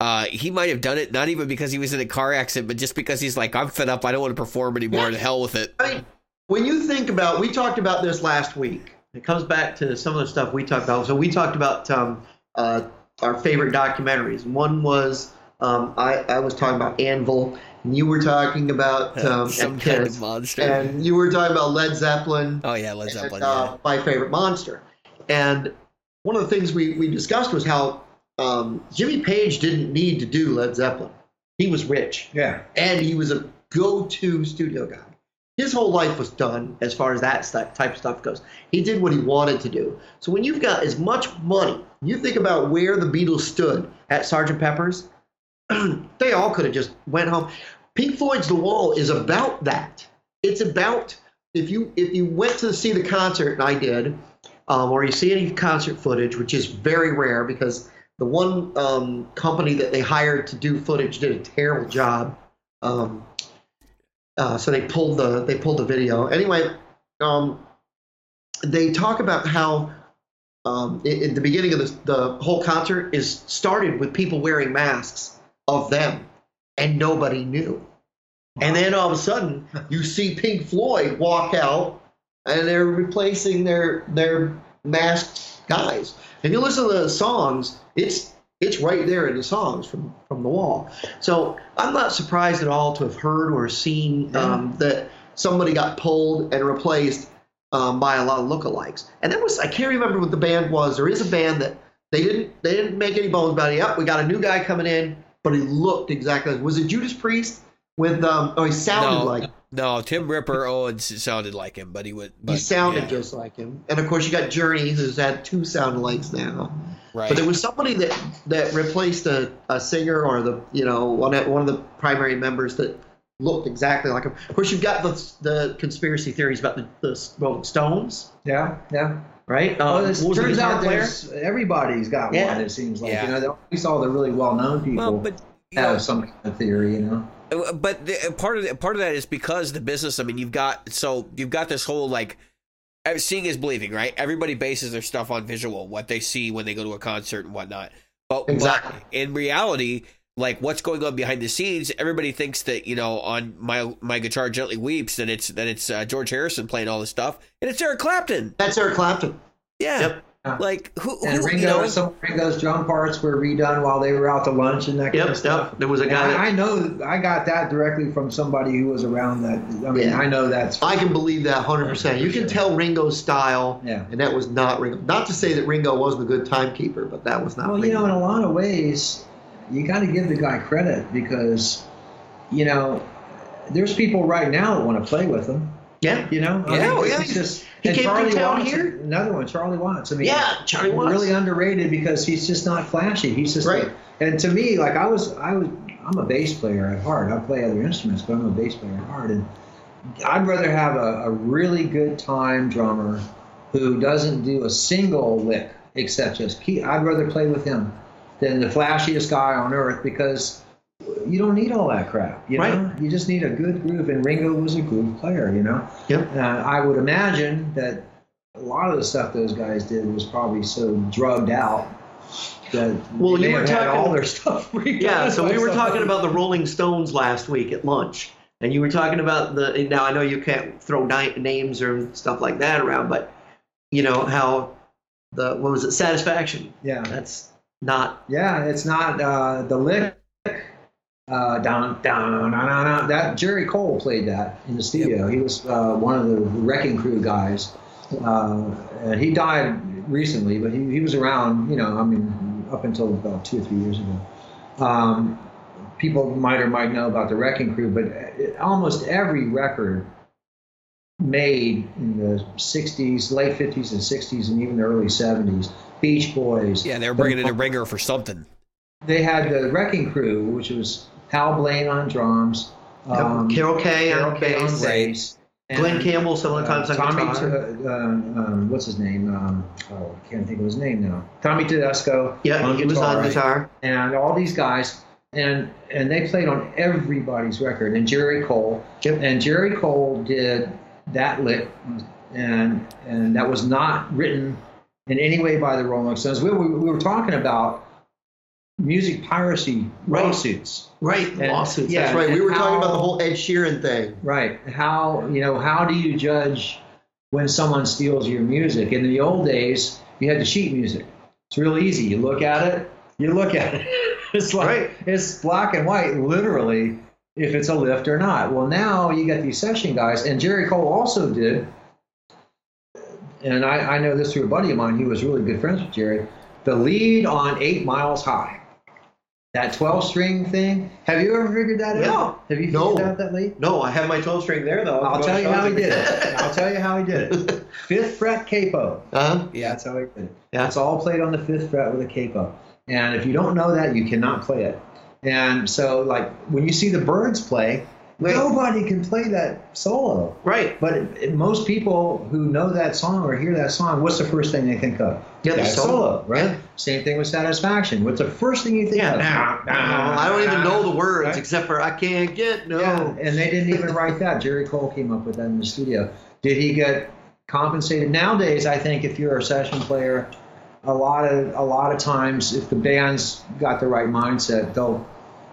uh, he might have done it not even because he was in a car accident, but just because he's like I'm fed up, I don't want to perform anymore. To hell with it. I mean, when you think about, we talked about this last week. It comes back to some of the stuff we talked about. So we talked about um, uh, our favorite documentaries. One was um, I, I was talking about Anvil, and you were talking about um, Some and kind Kiss, of monster. and you were talking about Led Zeppelin. oh yeah, Led and, Zeppelin. uh, my favorite monster. And one of the things we, we discussed was how um, Jimmy Page didn't need to do Led Zeppelin. He was rich Yeah. and he was a go-to studio guy. His whole life was done as far as that stu- type of stuff goes. He did what he wanted to do. So when you've got as much money, you think about where the Beatles stood at Sgt. Pepper's. they all could have just went home. Pink Floyd's The Wall is about that. It's about if you if you went to see the concert, and I did, um, or you see any concert footage, which is very rare because the one um, company that they hired to do footage did a terrible job. Um, Uh, so they pulled the they pulled the video. Anyway, um, they talk about how um, the beginning of this, the whole concert is started with people wearing masks of them, and nobody knew. And then all of a sudden, you see Pink Floyd walk out, and they're replacing their their masked guys. If you listen to the songs, it's it's right there in the songs from from the wall. So I'm not surprised at all to have heard or seen um, that somebody got pulled and replaced um, by a lot of lookalikes. And that was I can't remember what the band was. There is a band that they didn't they didn't make any bones about it. Yep, we got a new guy coming in, but he looked exactly. Like. Was it Judas Priest with um? Oh, he sounded no, like no, Tim Ripper Owens sounded like him, but he would. But, he sounded yeah, just like him. And of course, you got Journey, who's had two sound likes now. right. But there was somebody that that replaced a, a singer or the you know one of, one of the primary members that looked exactly like him. Of course, you've got the the conspiracy theories about the, the Rolling Stones, Yeah, yeah. Right? Oh, Um, this what turns out there's everybody's got Yeah. one. It seems like Yeah. you know, at least all the really well-known people well, but have know, some kind of theory. You know, Uh, but the, part of the, part of that is because the business. I mean, you've got so you've got this whole like uh, seeing is believing, right? Everybody bases their stuff on visual, what they see when they go to a concert and whatnot. But, Exactly. but in reality, like what's going on behind the scenes, everybody thinks that you know on my my guitar gently weeps that it's that it's uh, George Harrison playing all this stuff, and it's Eric Clapton. That's Eric Clapton. Yeah, Yep. like who, and who Ringo, you know? some of Ringo's drum parts were redone while they were out to lunch and that kind Yep, of stuff. yep. There was a guy. I, I know I got that directly from somebody who was around that. I mean, Yeah. I know that's. I can believe that 100%. You can tell Ringo's style, Yeah. and that was not Ringo. Not to say that Ringo wasn't a good timekeeper, but that was not Well, you know, in a lot of ways, you got to give the guy credit because, you know, there's people right now that want to play with him. yeah. You know, Yeah, oh, it's yeah, just he and came Charlie Watts, here. another one, Charlie Watts. I mean, Yeah, Charlie Watts. really underrated because he's just not flashy. He's just Right. and to me, like I was, I was, I'm a bass player at heart. I play other instruments, but I'm a bass player at heart, and I'd rather have a, a really good time drummer who doesn't do a single lick except just key. I'd rather play with him than the flashiest guy on earth because you don't need all that crap. You know, you just need a good groove, and Ringo was a groove player. You know. Yep. Uh, I would imagine that a lot of the stuff those guys did was probably so drugged out that Well, they you were had talking- all their stuff. Yeah, so we were talking about the Rolling Stones last week at lunch, and you were talking about the. Now I know you can't throw names or stuff like that around, but you know how the what was it? Satisfaction. Yeah, That's not. yeah. It's not uh, the lick. Uh, down, down, down, down, down. That Jerry Cole played that in the studio. He was uh, one of the Wrecking Crew guys, uh, and he died recently. But he, he was around, you know, I mean, up until about two or three years ago. Um, people might or might know about the Wrecking Crew, but it, almost every record made in the 60s, late 50s and 60s, and even the early 70s, Beach Boys. Yeah, they were bringing in a ringer for something. They had the Wrecking Crew, which was Hal Blaine on drums, um, Carol Kaye Carol on Kaye on bass, bass, and, Glen Campbell some of times uh, on Tommy, guitar. T- uh, um, what's his name? Um, oh, I can't think of his name now. Tommy Tedesco. yeah, on he was on guitar, guitar. and all these guys, and and they played on everybody's record. And Jerry Cole, Yep. and Jerry Cole did that lick, and and that was not written in any way by the Rolling Stones. We, we, we were talking about music piracy Right. lawsuits. Right, And- lawsuits. yeah, That's right. We were talking about the whole Ed Sheeran thing. Right. How you know how do you judge when someone steals your music? In the old days, you had the sheet music. It's real easy. You look at it. You look at it. It's like Right. it's black and white, literally, if it's a lift or not. Well, now you got these session guys, and Jerry Cole also did. And I, I know this through a buddy of mine. He was really good friends with Jerry. The lead on Eight Miles High. That 12 string thing. Have you ever figured that Yeah. out? Have you No. figured out that lead? No, I have my 12 string there though. I'll tell you how he did it. I'll tell you how he did it. Fifth fret capo. Uh-huh. Yeah. That's how he did it. Yeah. It's all played on the fifth fret with a capo. And if you don't know that, you cannot play it. And so, like when you see the Byrds play, Right. Nobody can play that solo. Right. But it, it- most people who know that song or hear that song, what's the first thing they think of? Yeah, the that solo. solo, right? Yeah. Same thing with Satisfaction. What's the first thing you think Yeah. of? Now, now, I don't even know the words Right? except for I can't get no. Yeah, and they didn't even write that. Jerry Cole came up with that in the studio. Did he get compensated? Nowadays, I think if you're a session player, a lot of a lot of times, if the band's got the right mindset, they'll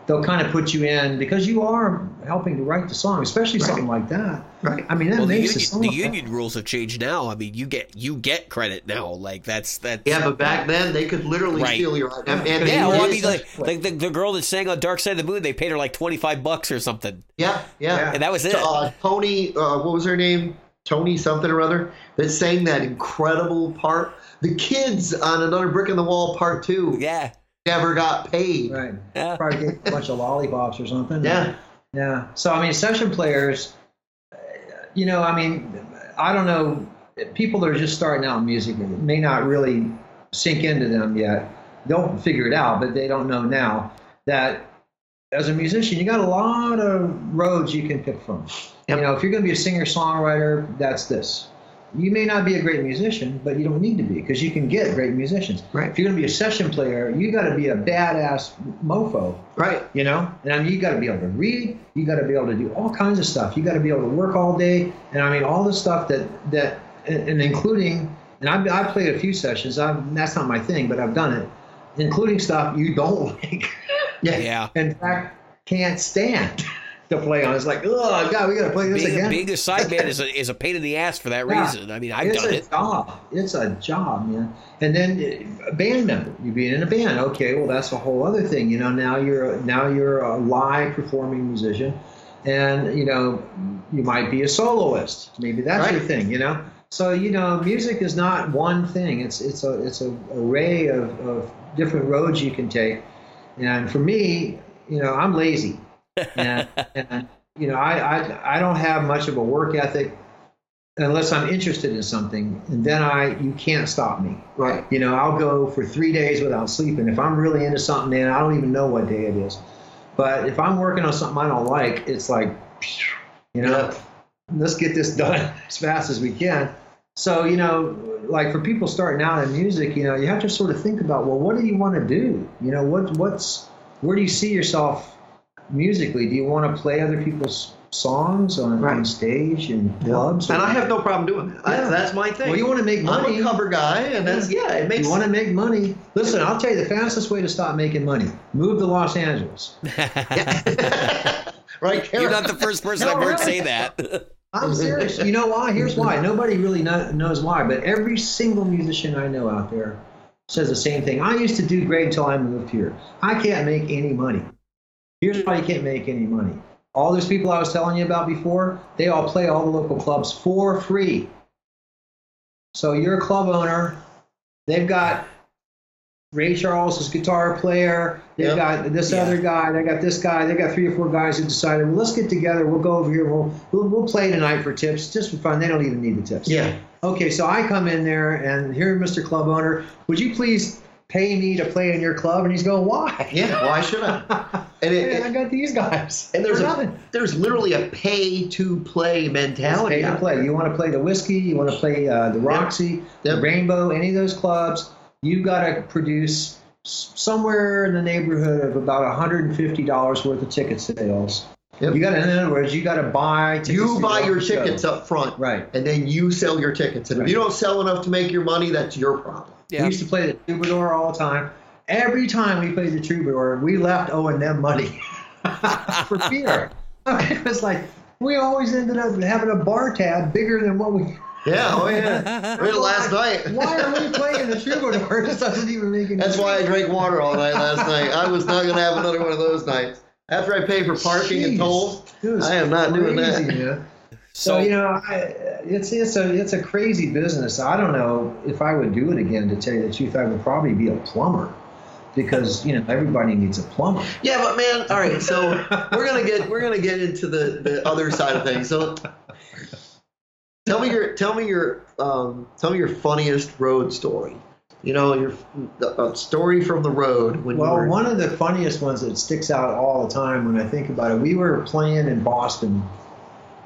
they'll kind of put you in because you are helping to write the song, especially something like that. Right. I mean, that Well, the makes the, union, song. the union rules have changed now. I mean, you get you get credit now. Like that's that's Yeah, but back then they could literally Right. steal your and, and yeah. it Well, I mean, like, like the, the girl that sang on Dark Side of the Moon, they paid her like twenty five bucks or something, yeah, yeah. and that was it. Uh, Tony, uh, what was her name? Tony something or other that sang that incredible part. The kids on another brick in the wall part two Yeah, never got paid. right. yeah. Probably get a bunch of lollipops or something. Yeah, Yeah. So I mean, session players, uh, you know, I mean, I don't know, people that are just starting out in music may not really sink into them yet. They'll figure it out, but they don't know now that as a musician, you got a lot of roads you can pick from. Yep. You know, if you're going to be a singer songwriter, that's this. You may not be a great musician, but you don't need to be because you can get great musicians. Right. If you're going to be a session player, you got to be a badass mofo right. you know and i mean you got to be able to read you got to be able to do all kinds of stuff you got to be able to work all day and i mean all the stuff that that and, and including and I've, I've played a few sessions I've, that's not my thing but i've done it including stuff you don't like Yeah. yeah. in fact can't stand to play on it's like oh god we got to play this Being, again being a sideman is a is a pain in the ass for that Yeah. reason. I mean, I've it's done a job. It's a job, man. And then uh, a band member, you being in a band. Okay, well that's a whole other thing. You know, now you're now you're a live performing musician, and you know you might be a soloist. Maybe that's your thing. You know. So you know, music is not one thing. It's it's a it's a array of, of different roads you can take. And for me, you know, I'm lazy, and, and you know, I, I I don't have much of a work ethic unless I'm interested in something, and then I you can't stop me. Right. You know, I'll go for three days without sleeping. If I'm really into something, man, I don't even know what day it is. But if I'm working on something I don't like, it's like, you know, Yeah. let's get this done as fast as we can. So, you know, like for people starting out in music, you know, you have to sort of think about, well, what do you want to do? You know, what what's where do you see yourself musically? Do you want to play other people's songs on, on stage and clubs? And I have no problem doing that. I, that's my thing. Well, you want to make I'm money. a cover guy, and that's yeah. It makes You want to make money? Listen, I'll tell you the fastest way to stop making money: move to Los Angeles. right. You're not the first person No, I've heard really. say that. I'm serious. You know why? Here's why. Nobody really kno- knows why, but every single musician I know out there says the same thing. I used to do great until I moved here. I can't make any money. Here's why you can't make any money. All those people I was telling you about before, they all play all the local clubs for free. So you're a club owner. They've got Ray Charles, his guitar player. They've Yep. got this Yeah. other guy. They got this guy. They got three or four guys who decided, well, let's get together. We'll go over here. We'll, we'll we'll play tonight for tips, just for fun. They don't even need the tips. Yeah. Okay, so I come in there and here, Mr. Club Owner, would you please pay me to play in your club? And he's going, why? Yeah. Why should I? And it, Man, I got these guys. and there's a nothing. there's literally a pay to play It's mentality. pay to play. You want to play the Whisky, you want to play uh, the Roxy, the Yep. Rainbow, any of those clubs, you got to produce somewhere in the neighborhood of about $150 worth of ticket sales. Yep. You got to, in other words, you got to buy tickets. You buy your the show. tickets up front, Right. and then you sell your tickets. And if you don't sell enough to make your money, that's your problem. We used to play the Troubadour all the time. Every time we played the Troubadour, we left owing them money for beer. it was like we always ended up having a bar tab bigger than what we. Yeah. Oh yeah. We had it last night. Why are we playing the Troubadour? This doesn't even make any That's sense. why I drank water all night last night. I was not going to have another one of those nights. After I pay for parking and tolls, I am not doing that. crazy, man. So, So you know, I, it's it's a it's a crazy business. I don't know if I would do it again. To tell you the truth, I would probably be a plumber because you know everybody needs a plumber. Yeah, but man, all right. So we're gonna get we're gonna get into the the other side of things. So tell me your tell me your um tell me your funniest road story. You know, your a story from the road when you Well, were. one of the funniest ones that sticks out all the time when I think about it, we were playing in Boston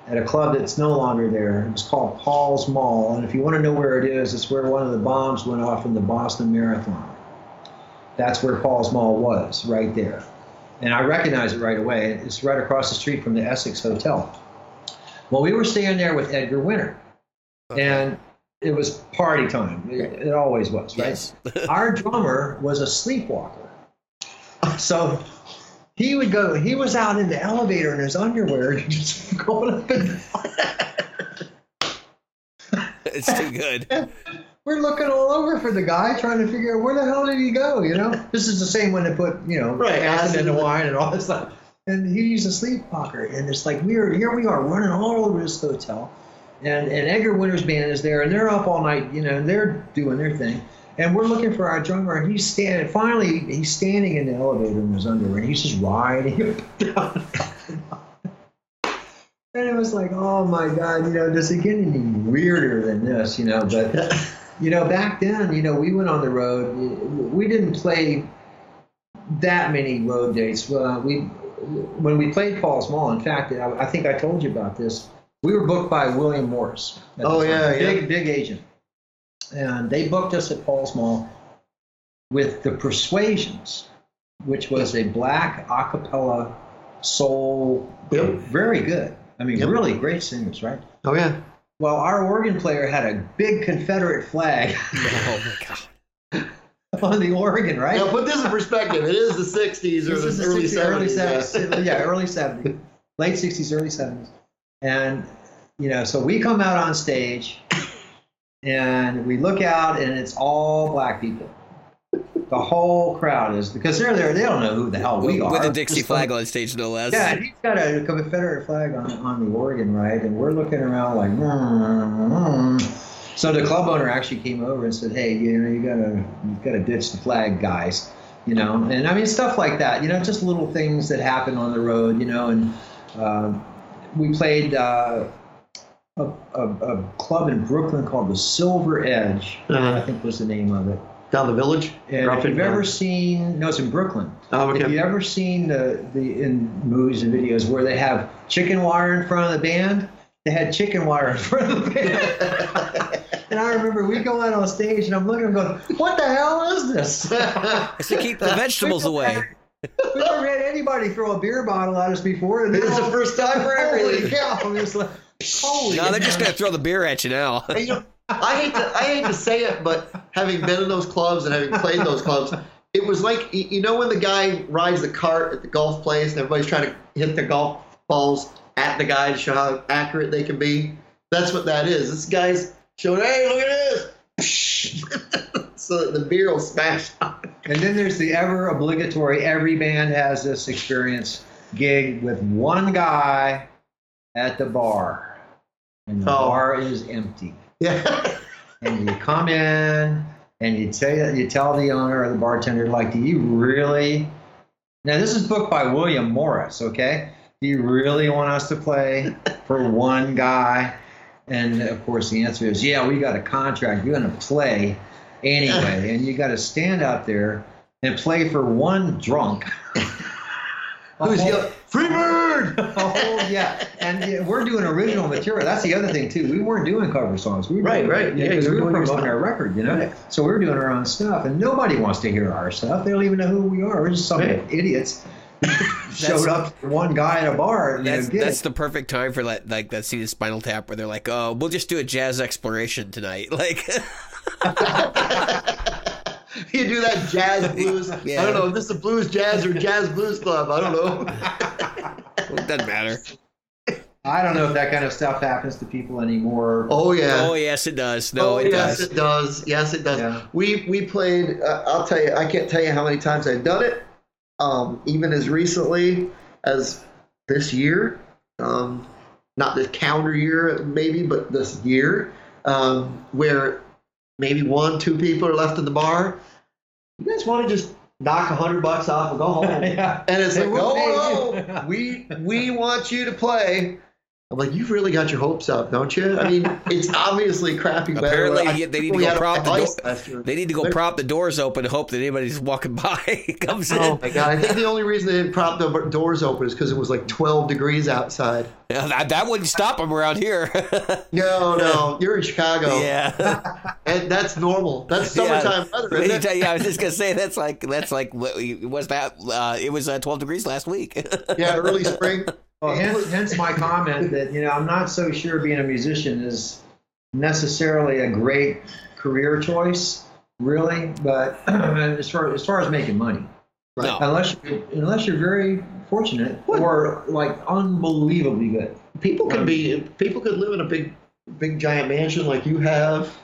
at a club that's no longer there. It was called Paul's Mall, and if you want to know where it is, it's where one of the bombs went off in the Boston Marathon. That's where Paul's Mall was, right there. And I recognize it right away. It's right across the street from the Essex Hotel. Well, we were staying there with Edgar Winter, and it was party time. It, it always was, right? Yes. our drummer was a sleepwalker. So he would go, he was out in the elevator in his underwear, just going up and down. it's too good. we're looking all over for the guy, trying to figure out where the hell did he go, you know? This is the same one that put, you know, Right, acid acid in the wine and all this stuff. And he's a sleepwalker. And it's like, we're, here we are running all over this hotel. And, and Edgar Winter's band is there, and they're up all night, you know, and they're doing their thing. And we're looking for our drummer, and he's standing. Finally, he's standing in the elevator in his underwear, and he's just riding down. And it was like, oh my God, you know, does it get any weirder than this, you know? But you know, back then, you know, we went on the road. We didn't play that many road dates. Uh, we when we played Paul's Mall. In fact, I, I think I told you about this. We were booked by William Morris. Oh, yeah, yeah. big big agent, and they booked us at Paul's Mall with the Persuasions, which was a black a cappella soul. Yep. Very good. I mean, Yep. really great singers, right? oh yeah. Well, our organ player had a big Confederate flag Oh my god. on the organ, right? Now put this in perspective. It is the '60s or the the early 60s, early '70s. 70s. Yeah, early 70s. Late 60s, early 70s. And, you know, so we come out on stage and we look out and it's all black people. The whole crowd is, because they're there, they don't know who the hell we are. With a Dixie Just flag on stage, no less. Yeah, he's got a Confederate flag on, on the Oregon, right? And we're looking around like, "Mm, mm." so the club owner actually came over and said, "Hey, you know, you gotta, you gotta ditch the flag, guys." You know, and I mean stuff like that. You know, just little things that happen on the road. You know, and um, we played uh, a, a, a club in Brooklyn called the Silver Edge. I Uh, think was the name of it. down the village. And if you've ever seen, no, it's in Brooklyn. Oh, If okay. you ever seen the, the in movies and videos where they have chicken wire in front of the band, they had chicken wire in front of the band. and I remember we go out on stage and I'm looking and going, what the hell is this? It's to keep the vegetables away. we never had anybody throw a beer bottle at us before. And this is the first time for Holy everything. cow! I was like, holy. No, they're just gonna throw the beer at you now. You know, I hate to I hate to say it, but having been in those clubs and having played those clubs, it was like you you know when the guy rides the cart at the golf place and everybody's trying to hit the golf balls at the guy to show how accurate they can be. That's what that is. This guy's showing, hey, look at this, so that the beer will smash. And then there's the ever obligatory, every band has this experience gig with one guy at the bar. And the Oh. bar is empty. Yeah. And you come in and you tell you tell the owner or the bartender, like, do you really now this is booked by William Morris, okay? Do you really want us to play for one guy? And of course the answer is, yeah, we got a contract. You're gonna play anyway, and you gotta stand out there and play for one drunk. Who's A whole- yelling, free bird? a whole- oh, yeah, and yeah, we're doing original material. That's the other thing too. We weren't doing cover songs. We were Right, doing, right. Yeah, because you were we were doing promoting our record, you know. Right. So we were doing our own stuff, and nobody wants to hear our stuff. They don't even know who we are. We're just some Right. idiots. Showed up one guy at a bar. You know, That's that's the perfect time for that like that scene in Spinal Tap where they're like, "Oh, we'll just do a jazz exploration tonight." Like, you do that jazz blues. Yeah. I don't know if this is a blues jazz or jazz blues club. I don't know. it doesn't matter. I don't know if that kind of stuff happens to people anymore. Oh yeah. Oh yes, it does. No, oh it yes, does. it does. Yes, it does. Yeah. We we played. Uh, I'll tell you. I can't tell you how many times I've done it. Um, even as recently as this year. Um, not this calendar year, maybe, but this year, um, where maybe one, two people are left in the bar. You guys want to just knock a hundred bucks off and go home? yeah. And it's They like, will oh, no, oh, we we want you to play. I'm like, you've really got your hopes up, don't you? I mean, it's obviously crappy weather. Apparently, they need to go prop the ice door. last year. They need to go prop the doors open and hope that anybody's walking by comes in. Oh my god! I think the only reason they didn't prop the doors open is because it was like 12 degrees outside. Yeah, that, that wouldn't stop them around here. No, no, you're in Chicago, yeah. and that's normal. That's summertime yeah. weather. Isn't it? Yeah, I was just gonna say that's like that's like what was that? Uh, it was uh, 12 degrees last week. Yeah, early spring. Well, hence, hence my comment that you know I'm not so sure being a musician is necessarily a great career choice, really. But as far as far as making money, No. unless you, unless you're very fortunate or like unbelievably good. People could be. People could live in a big, big giant mansion like you have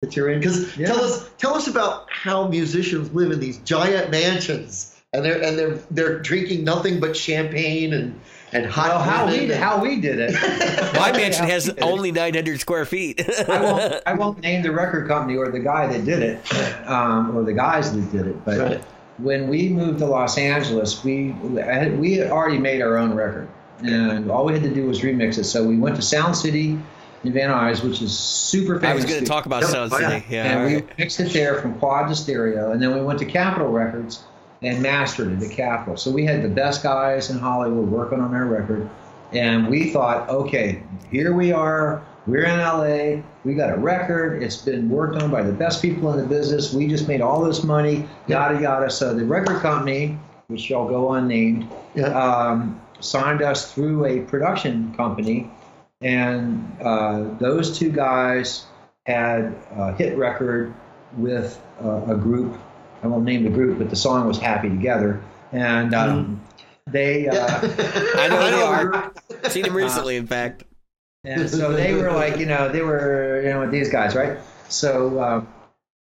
that you're in. Because Yeah. tell us, tell us about how musicians live in these giant mansions, and they're and they're they're drinking nothing but champagne and and hot. Well, how we and- how we did it. My mansion has we did it. only 900 square feet. I won't, I won't name the record company or the guy that did it, um, or the guys that did it. But Right. when we moved to Los Angeles, we had, we had already made our own record, and all we had to do was remix it. So we went to Sound City in Van Nuys, which is super famous. I was going to talk about Sound. City. Yeah. and all we right. mixed it there from quad to stereo, and then we went to Capitol Records and mastered it at Capitol. So we had the best guys in Hollywood working on our record, and we thought, okay, here we are. We're in LA. We got a record. It's been worked on by the best people in the business. We just made all this money, yada yada. So the record company, which shall go unnamed, Yeah. um, signed us through a production company, and uh, those two guys had a hit record with uh, a group. I won't name the group, but the song was "Happy Together," and um, they. Uh, I know who they the are. group. Seen him recently, in fact. And so they were like, you know, they were, you know, with these guys, right? So uh,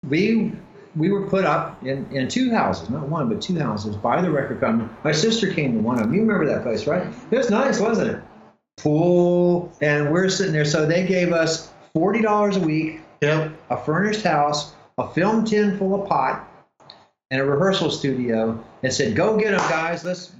we we were put up in, in two houses, not one, but two houses by the record company. My sister came to one of them. You remember that place, right? It was nice, wasn't it? Pool, and we're sitting there. So they gave us forty dollars a week, Yep. a furnished house, a film tin full of pot, and a rehearsal studio, and said, "Go get them, guys. Let's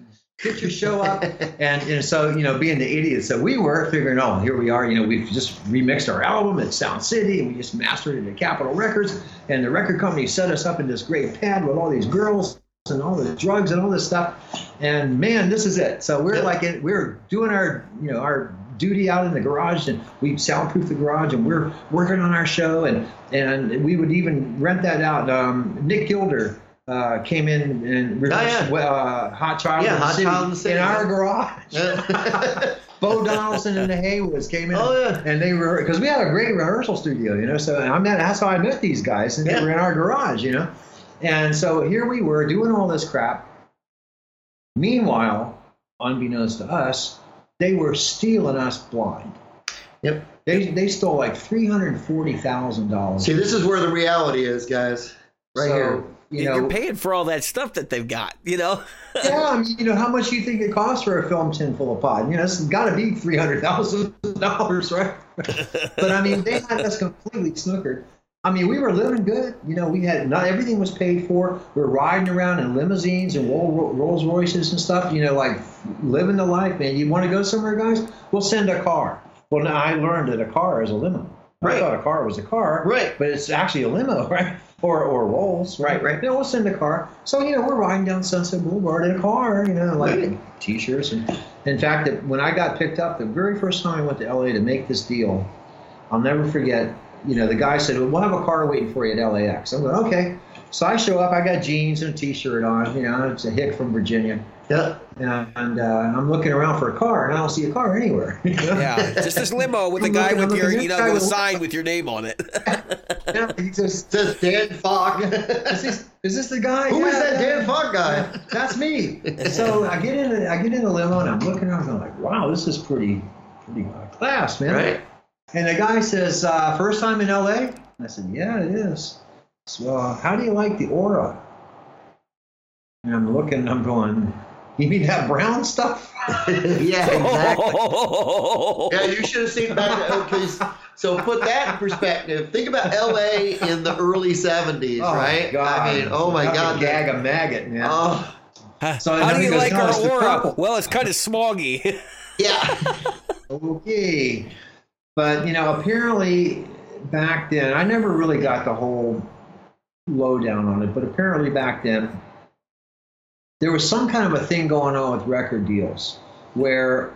get your show up." and, and so, you know, being the idiots that we were, figuring, "Oh, here we are. You know, we've just remixed our album at Sound City, and we just mastered it at Capitol Records, and the record company set us up in this great pad with all these girls." And all the drugs and all this stuff, and man, this is it. So we're like, in, we're doing our, you know, our duty out in the garage and we soundproof the garage and we're working on our show and and we would even rent that out um, nick gilder uh, came in and rehearsed, yeah. uh, hot child, Yeah, in, the Hot city, Child in the City, in our garage Yeah. bo donaldson and the heywoods came in Oh, yeah. and they were because we had a great rehearsal studio you know so i met that's how i met these guys and Yeah. they were in our garage you know and so here we were doing all this crap meanwhile unbeknownst to us they were stealing us blind Yep. they, they stole like three hundred forty thousand dollars. See, this is where the reality is, guys. Right so, here. You You're paying for all that stuff that they've got, you know? yeah, I mean, you know, how much do you think it costs for a film tin full of pot? You know, it's got to be three hundred thousand dollars, right? but I mean, they had us completely snookered. I mean, we were living good. You know, we had not everything was paid for. We were riding around in limousines and Rolls Royces and stuff. You know, like living the life, man. You want to go somewhere, guys? We'll send a car. Well, now I learned that a car is a limo. Right. I thought a car was a car, Right. But it's actually a limo, right? Or or Rolls, right? Right. You know, we'll send a car. So you know, we're riding down Sunset Boulevard in a car. You know, like Right. t-shirts. And in fact, when I got picked up, the very first time I went to LA to make this deal, I'll never forget. You know, the guy said, well, "We'll have a car waiting for you at LAX." I'm going, "Okay." So I show up. I got jeans and a t-shirt on. You know, it's a hick from Virginia, Yeah. and uh, I'm looking around for a car, and I don't see a car anywhere. Yeah, just this limo with a I'm guy with your, you know, with a sign with your name on it. Yeah, he just, It says Dan Fogg. is this, is this the guy? Who is Yeah, that yeah. Dan Fogg guy? That's me. So I get in, the, I get in the limo and I'm looking around, and I'm like, wow, this is pretty, pretty high class, man. Right. And the guy says, uh, first time in LA? I said, yeah, it is. So uh, how do you like the aura? And I'm looking, I'm going, you mean that brown stuff? yeah, exactly. Yeah, you should have seen back. Okay, so put that in perspective. Think about L.A. in the early '70s, Oh, right? God. I mean, oh my Like a God. gag a maggot, man. Oh, So How do you goes, like "No, our it's aura? Well, it's kind of smoggy. yeah. Okay. But, you know, apparently back then, I never really got the whole lowdown on it, but apparently back then, there was some kind of a thing going on with record deals where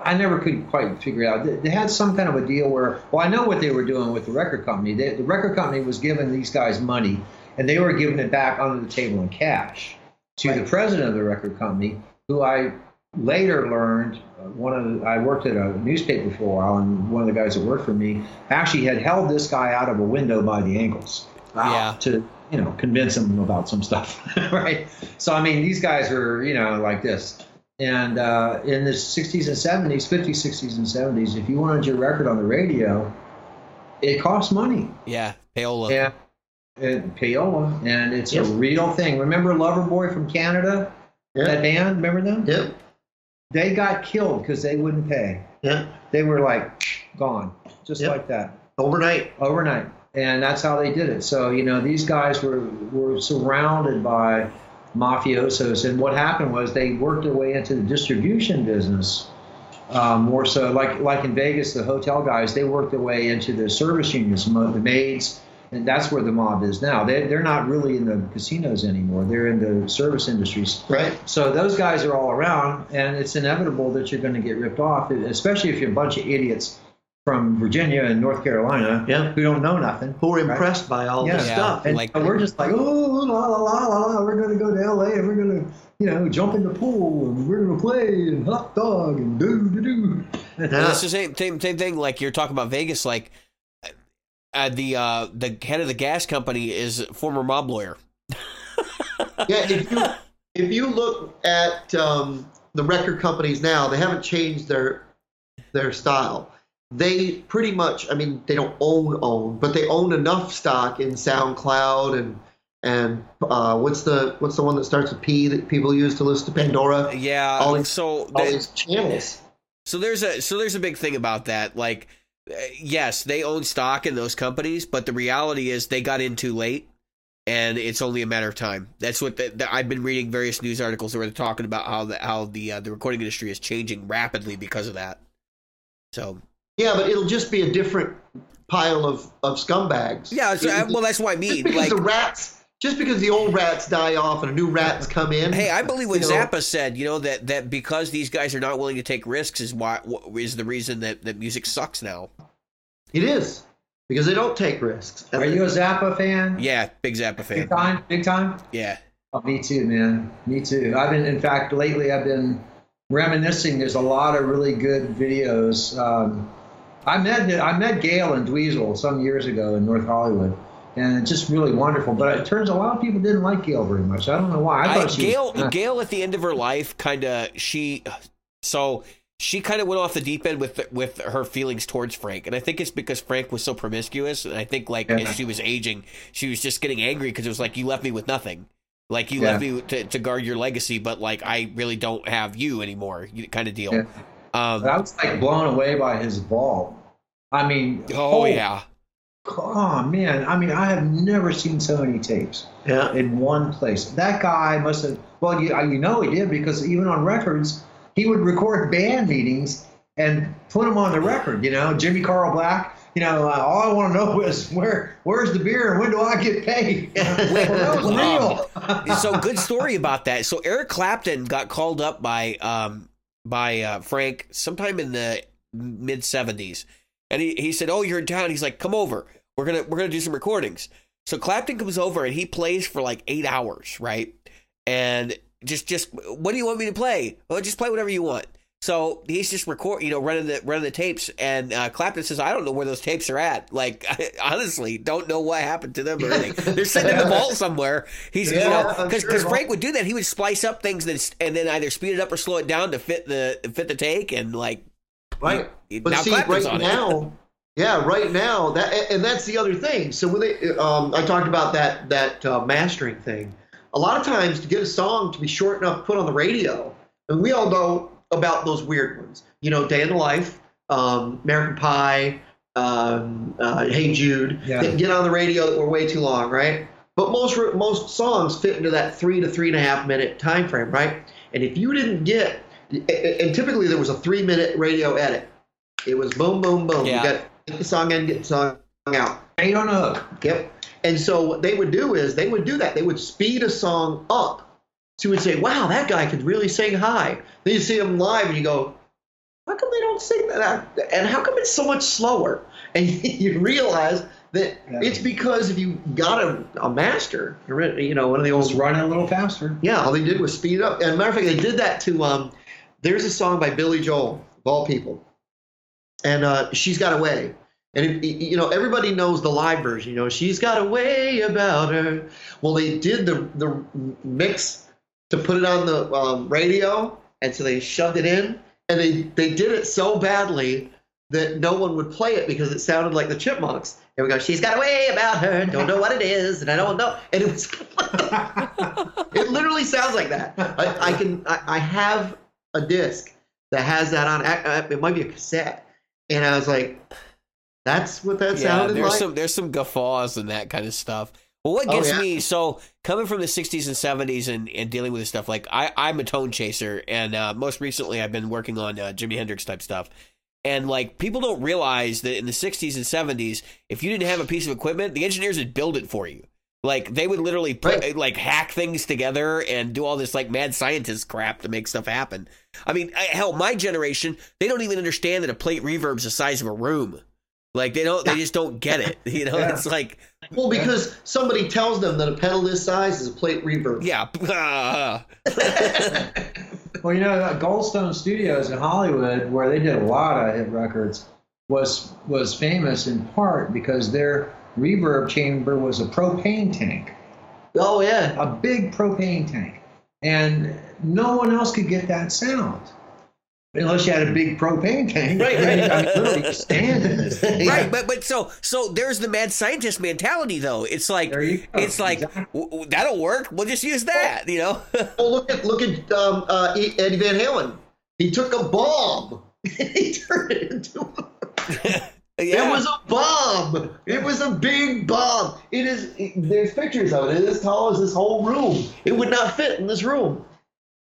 I never could quite figure it out. They, they had some kind of a deal where, well, I know what they were doing with the record company. They, the record company was giving these guys money, and they were giving it back under the table in cash to the president of the record company, who I later learned uh, one of the, I worked at a newspaper for a while, and one of the guys that worked for me actually had held this guy out of a window by the ankles. Yeah. To you know convince them about some stuff, right? So I mean, these guys were you know like this. And uh, in the 60s and 70s, 50s, 60s, and 70s, if you wanted your record on the radio, it cost money. Yeah, payola. Yeah, and payola, and it's Yep. a real thing. Remember Loverboy from Canada? Yeah. That band, remember them? Yep. They got killed because they wouldn't pay. Yeah. They were like gone, just Yep. like that, Overnight. overnight. And that's how they did it. So you know, these guys were were surrounded by mafiosos, and what happened was they worked their way into the distribution business. Um, more so, like like in Vegas, the hotel guys they worked their way into the service unions, the maids, and that's where the mob is now. They they're not really in the casinos anymore. They're in the service industries. Right. So those guys are all around, and it's inevitable that you're going to get ripped off, especially if you're a bunch of idiots from Virginia and North Carolina Yeah. who don't know nothing. Who are right? impressed by all this Yeah. stuff. And Like- we're just like, oh, la la la la la, we're going to go to LA and we're going to, you know, jump in the pool and we're going to play and hot dog and do do do. Well, Yeah. It's the same, same same thing. Like you're talking about Vegas. Like uh, the uh, the head of the gas company is a former mob lawyer. yeah, if you if you look at um, the record companies now, they haven't changed their their style. They pretty much, I mean, they don't own own, but they own enough stock in SoundCloud and and uh, what's the what's the one that starts with P that people use to listen to Pandora? Yeah. All these- so All they- these channels. So there's a so there's a big thing about that. Like, uh, yes, they own stock in those companies, but the reality is they got in too late, and it's only a matter of time. That's what the, the, I've been reading various news articles where they're talking about how the how the uh, the recording industry is changing rapidly because of that. So Yeah, but it'll just be a different pile of, of scumbags. yeah, so, uh, well that's what I just mean. because Like, the rats, just because the old rats die off and a new rats come in. hey, I believe what you know, Zappa said. You know that that because these guys are not willing to take risks is why is the reason that that music sucks now. It is because they don't take risks. Are you a Zappa fan? Yeah, big Zappa fan. Big time? Big time? Yeah. Oh, me too, man. Me too. I've been, in fact, lately I've been reminiscing. There's a lot of really good videos. Um, I met I met Gail and Dweezil some years ago in North Hollywood, and it's just really wonderful. But it turns a lot of people didn't like Gail very much. I don't know why. I I, thought she Gail, was, Gail at the end of her life, kind of she, so she kind of went off the deep end with with her feelings towards Frank, and I think it's because Frank was so promiscuous, and I think like Yeah. as she was aging, she was just getting angry because it was like you left me with nothing, like you Yeah. left me to, to guard your legacy, but like I really don't have you anymore, kind of deal. Yeah. Um, I was like blown away by his vault. I mean, oh holy- yeah, oh man! I mean, I have never seen so many tapes. Yeah. in one place. That guy must have. Well, you, you know he did because even on records, he would record band meetings and put them on the record. You know, Jimmy Carl Black. You know, uh, all I want to know is where where's the beer and when do I get paid? well, that was real. so good story about that. So Eric Clapton got called up by um by uh, Frank sometime in the mid seventies, and he, he said, "Oh, you're in town." He's like, "Come over. We're gonna we're gonna do some recordings." So Clapton comes over and he plays for like eight hours, right? And just just what do you want me to play? Well, just play whatever you want. So he's just record, you know, running the running the tapes, and uh, Clapton says, "I don't know where those tapes are at. Like, I honestly, don't know what happened to them or anything. They're sitting in the vault somewhere. He's, you know, because sure. Frank would do that. He would splice up things and then, and then either speed it up or slow it down to fit the fit the take, and like, Right. he- But now see, Clapton's right now, yeah, right now that and that's the other thing. So when they, um, I talked about that that uh, mastering thing. A lot of times to get a song to be short enough to put on the radio, and we all know about those weird ones. You know, Day in the Life, um, American Pie, um, uh, Hey Jude, Yeah. that get on the radio that were way too long, right? But most most songs fit into that three to three and a half minute time frame, right? And if you didn't get and typically there was a three minute radio edit. It was boom, boom, boom. Yeah. You got get the song in, get the song out. Eight on a hook. Yep. And so what they would do is they would do that. They would speed a song up. So you would say, "Wow, that guy could really sing high." Then you see him live, and you go, "How come they don't sing that? And how come it's so much slower?" And you realize that Yeah. it's because if you got a, a master, you know, one of the old Just run it a little faster. yeah, all they did was speed it up. And matter of fact, they did that to um. There's a song by Billy Joel, of all people, and uh, she's got a way. And it- you know, everybody knows the live version. You know, she's got a way about her. Well, they did the the mix to put it on the um, radio, and so they shoved it in, and they they did it so badly that no one would play it because it sounded like the Chipmunks. And we go, she's got a way about her, don't know what it is, and I don't know. And it was, it literally sounds like that. I, I can, I, I have a disc that has that on. uh, It might be a cassette, and I was like, that's what that Yeah, sounded there's like. some there's some guffaws and that kind of stuff. Well, what Oh, gets yeah. me so coming from the '60s and '70s and, and dealing with this stuff, like I I'm a tone chaser, and uh, most recently I've been working on uh, Jimi Hendrix type stuff. And like people don't realize that in the 60s and 70s, if you didn't have a piece of equipment, the engineers would build it for you. Like they would literally put, Right. like hack things together and do all this like mad scientist crap to make stuff happen. I mean, I, hell, my generation they don't even understand that a plate reverb's the size of a room. Like they don't, they just don't get it. You know, Yeah. it's like well, because somebody tells them that a pedal this size is a plate reverb. yeah, Well, you know, Goldstone Studios in Hollywood, where they did a lot of hit records, was was famous in part because their reverb chamber was a propane tank, Oh yeah. a big propane tank, and no one else could get that sound. Unless you had a big propane tank, Right, right. I mean, literally stand in this thing. right. But but so so there's the mad scientist mentality though. It's like There you go. it's like Exactly. w- w- that'll work. We'll just use that. You know. Well, look at look at um, uh, Eddie Van Halen. He took a bomb. he turned it into. A, yeah. It was a bomb. It was a big bomb. It is. It, there's pictures of it. It is as tall as this whole room. It would not fit in this room,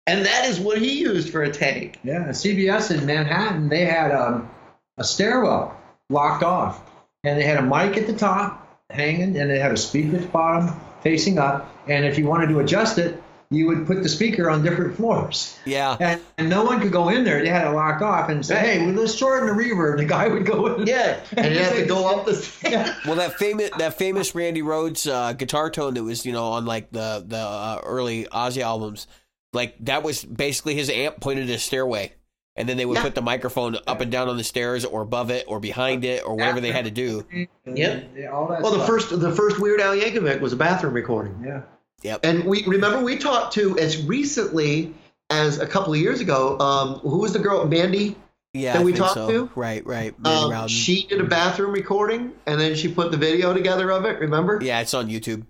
and that is what he used for a tank. Yeah, CBS in Manhattan, they had um, a stairwell locked off, and they had a mic at the top hanging, and they had a speaker at the bottom facing up. And if you wanted to adjust it, you would put the speaker on different floors. yeah. And, and no one could go in there. They had it locked off and say, "Hey, well, let's shorten the reverb." The guy would go in. Yeah, and you have to go up the. Yeah. Well, that famous that famous Randy Rhoads uh, guitar tone that was you know on like the the uh, early Ozzy albums, like that was basically his amp pointed at a stairway, and then they would Yeah. put the microphone up and down on the stairs or above it or behind it or whatever they had to do. Yep. Yeah, all that Well, the first the first Weird Al Yankovic was a bathroom recording. Yeah. Yep. And we remember we talked to as recently as a couple of years ago. Um, who was the girl, Mandy? Yeah, That I we think talked so. to? Right, right. Um, she did a bathroom recording, and then she put the video together of it. Remember? yeah, it's on YouTube.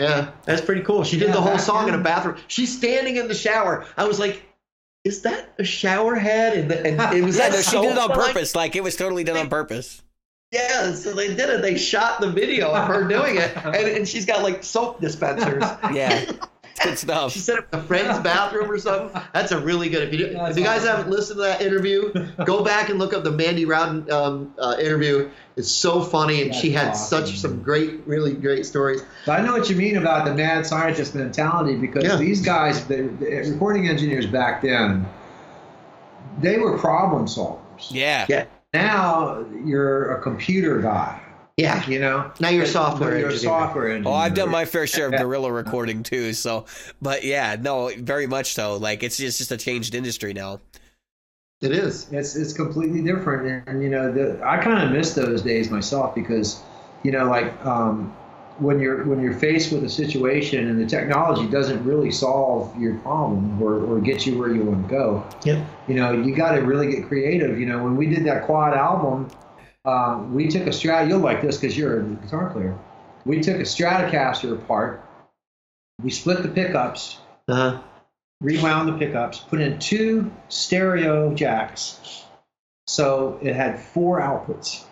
Yeah, that's pretty cool. She did Yeah, the whole back song in a bathroom. She's standing in the shower. I was like, "Is that a shower head?" And, the, and it was Yeah, that no, she did it on purpose. Like it was totally done on purpose. Yeah, so they did it. They shot the video of her doing it, and, and she's got like soap dispensers. Yeah, it's good stuff. She said it in a friend's bathroom or something. That's a really good. If you, That's if you guys haven't listened to that interview, go back and look up the Mandy Rowden um, uh, interview. It's so funny, and she had awesome. such some great, really great stories. So I know what you mean about the mad scientist mentality because Yeah. these guys, the, the recording engineers back then, they were problem solvers. Yeah. Yeah, Now you're a computer guy, yeah. you know. Now you're a software but You're a engineer. software engineer. Oh, I've done my fair share of guerrilla recording too. So, but yeah, no, very much so. Like it's just, just a changed industry now. It is. It's it's completely different, and, and, you know, the, I kind of miss those days myself because, you know, like um, when you're when you're faced with a situation and the technology doesn't really solve your problem or, or get you where you want to go. Yep. you know, you got to really get creative. You know, when we did that quad album, um, we took a strat. You'll like this because you're a guitar player. We took a Stratocaster apart. We split the pickups, Uh-huh. rewound the pickups, put in two stereo jacks, so it had four outputs.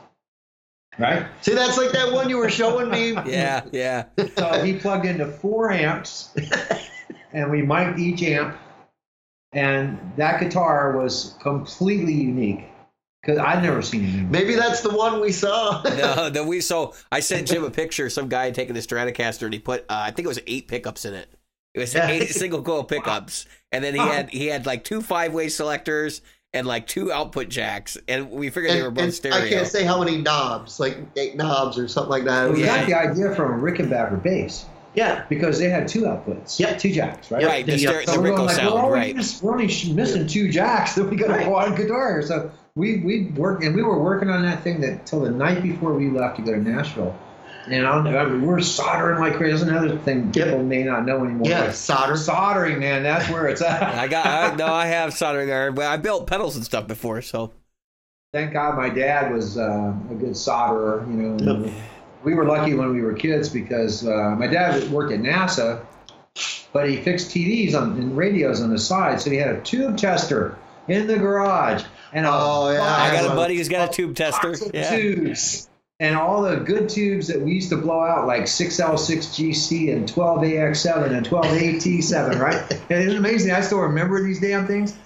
Right. See, that's like that one you were showing me. Yeah, yeah. So he plugged into four amps, and we mic'd each amp and that guitar was completely unique because I've never seen it. Maybe that's the one we saw. no, the we so I sent Jim a picture. Some guy taking the Stratocaster and he put uh, I think it was eight pickups in it. It was Yeah. eight single coil pickups, and then he had he had like two five way selectors and like two output jacks, and we figured they were both and stereo. I can't say how many knobs, like eight knobs or something like that. We Yeah. got the idea from Rickenbacker bass yeah. because they had two outputs. Yep. two jacks, right? right, the, the, uh, So the we're Rico like, sound, well, right? We're, just, we're only missing two jacks, then we got Right. a quad guitar. So we we worked and we were working on that thing that till the night before we left to go to Nashville. And I don't know, I mean, we're soldering like crazy. That's another thing Yep. people may not know anymore. Yeah, solder. soldering, man, that's where it's at. I got I, no, I have soldering iron, but I built pedals and stuff before, so Thank God my dad was uh, a good solderer. You know, and Yep. We were lucky when we were kids because uh, my dad worked at NASA, but he fixed TVs on and radios on the side, so he had a tube tester in the garage. And a Oh, yeah, I got a buddy who's got a tube tester. box of Yeah. tubes. And all the good tubes that we used to blow out, like 6L6GC and 12AX7 and 12AT7, right? and it's amazing. I still remember these damn things.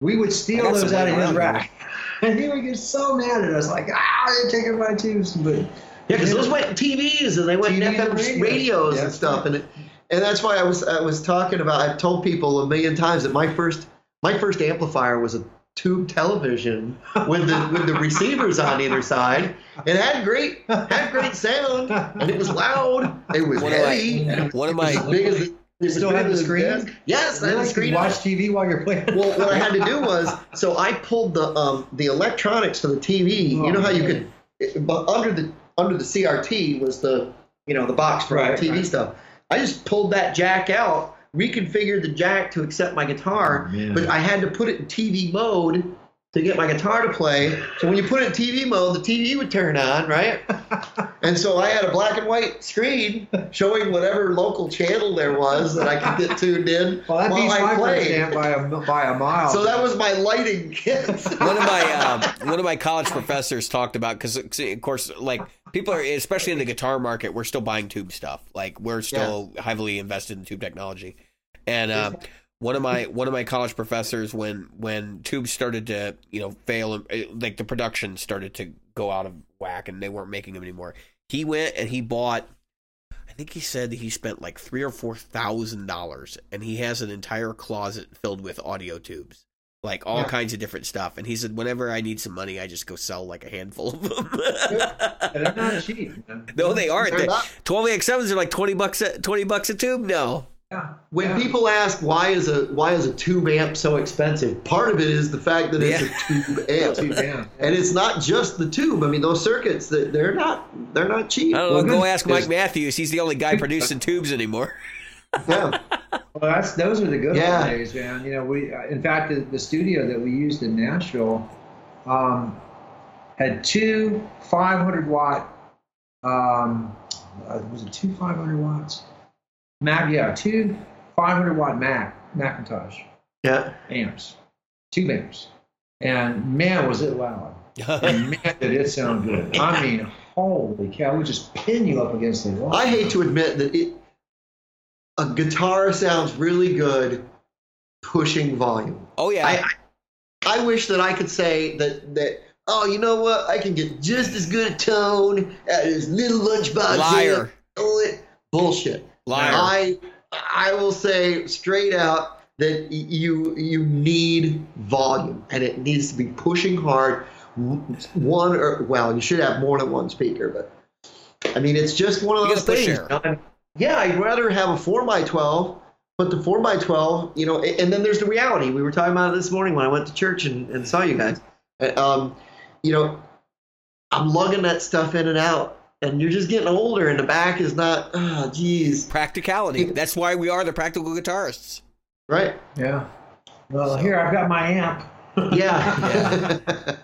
We would steal those out of his rack. And he would get so mad at us, like, ah, they're taking my tubes. But Yeah, because those went in TVs and they went in TVs and FM radios. radios Yeah. and stuff, and it, and that's why I was I was talking about. I've told people a million times that my first my first amplifier was a tube television with the with the receivers on either side. It had great had great sound and it was loud. It was One of my- heavy. and one of it my- as big as the, it still big have the screen? desk. Yes, I had really, the you screen. watch. TV while you're playing. Well, what I had to do was, so I pulled the um, the electronics for the TV. you know how you could, it, but under the under the CRT was the you know the box for Right, the TV right. stuff. I just pulled that jack out, reconfigured the jack to accept my guitar, Oh, but I had to put it in TV mode to get my guitar to play. So when you put it in TV mode, the TV would turn on, right? and so I had a black and white screen showing whatever local channel there was that I could get tuned in well, that while beats I my played. by a by a mile. So that was my lighting kit. one of my um, one of my college professors talked about because of course like people are especially in the guitar market we're still buying tube stuff like we're still heavily invested in tube technology and uh, one of my one of my college professors when when tubes started to you know fail and uh, like the production started to go out of whack and they weren't making them anymore he went and he bought I think he said that he spent like three or four thousand dollars, and he has an entire closet filled with audio tubes, like all Yeah. kinds of different stuff. And he said, whenever I need some money, I just go sell like a handful of them. they're not cheap. Man. no, they aren't. They're. Twelve AX sevens are like twenty bucks. A, twenty bucks a tube. No, Yeah. When Yeah. people ask why is a why is a tube amp so expensive, part of it is the fact that it's Yeah. a tube amp, Too bad. and it's not just the tube. I mean, those circuits that they're not they're not cheap. I don't know. Well, go good- ask Mike Matthews. He's the only guy producing tubes anymore. Yeah, Well, that's those are the good Yeah. old days, man. You know, we in fact the, the studio that we used in Nashville um, had two 500 watt. Um, uh, was it two 500 watts? Mac, yeah, two 500 watt Mac McIntosh yeah. amps, two amps, and man, was it loud! And man, did it sound good! I mean, holy cow, we just pin you up against the wall. I hate to admit that it a guitar sounds really good pushing volume. oh yeah. I, I I wish that I could say that that oh you know what I can get just as good a tone at this little lunchbox. Liar. amp. It bullshit. Liar. I I will say straight out that you you need volume and it needs to be pushing hard. One or well, you should have more than one speaker, but I mean it's just one of those things. there. you know? Yeah, I'd rather have a four x twelve, but the four x twelve, you know, and then there's the reality. We were talking about it this morning when I went to church and, and saw you guys. Uh, Um, you know, I'm lugging that stuff in and out, and you're just getting older, and the back is not. Oh, geez, Practicality. That's why we are the practical guitarists. right? yeah. Well, here I've got my amp. Yeah.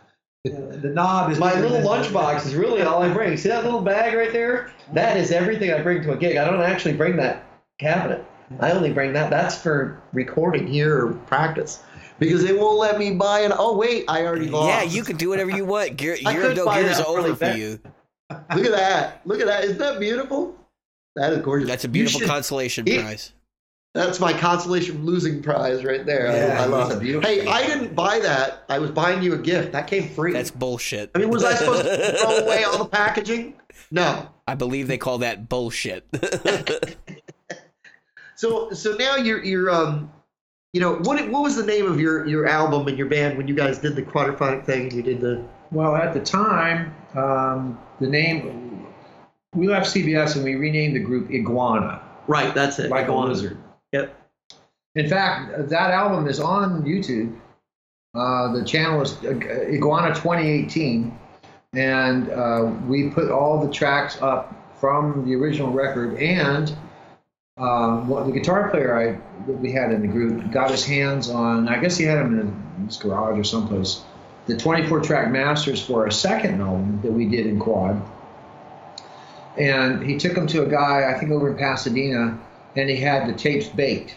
yeah. The knob is My little lunchbox is really all I bring. See that little bag right there? That is everything I bring to a gig. I don't actually bring that cabinet. I only bring that. That's for recording here or practice. Because they won't let me buy an. Oh wait, I already lost. Yeah, you can do whatever you want. Gear, I Gear could of No buy Gear is only for bad. you. Look at that. Look at that. Isn't that beautiful? That is gorgeous. That's a beautiful should- consolation it- prize. That's my consolation losing prize right there. I- Yeah, I, love it's it. beautiful Hey. I didn't buy that. I was buying you a gift. That came free. That's bullshit. I mean, was I supposed to throw away all the packaging? No. I believe they call that bullshit. So so now you're you're um you know what what was the name of your your album and your band when you guys did the quadraphonic thing and you did the Well, at the time, um, the name we left CBS and we renamed the group Iguana, right that's it like a lizard. Yep. In fact, that album is on YouTube. Uh, the channel is uh, Iguana 2018, and uh, we put all the tracks up from the original record. And um, what the guitar player I that we had in the group got his hands on. I guess he had them in his garage or someplace. The 24-track masters for our second album that we did in quad. And he took them to a guy, I think over in Pasadena, and he had the tapes baked,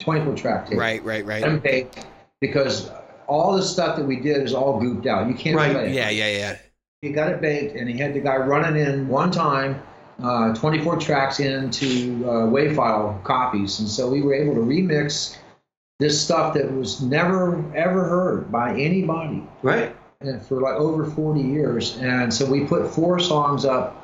24 track tapes. right, right, right. Them baked because all the stuff that we did is all gooped out. You can't Right, play it. Yeah, yeah, yeah. He got it baked, and he had the guy running in one time, uh, 24 tracks into uh, WAV file copies, and so we were able to remix this stuff that was never ever heard by anybody right and for like over 40 years. And so we put four songs up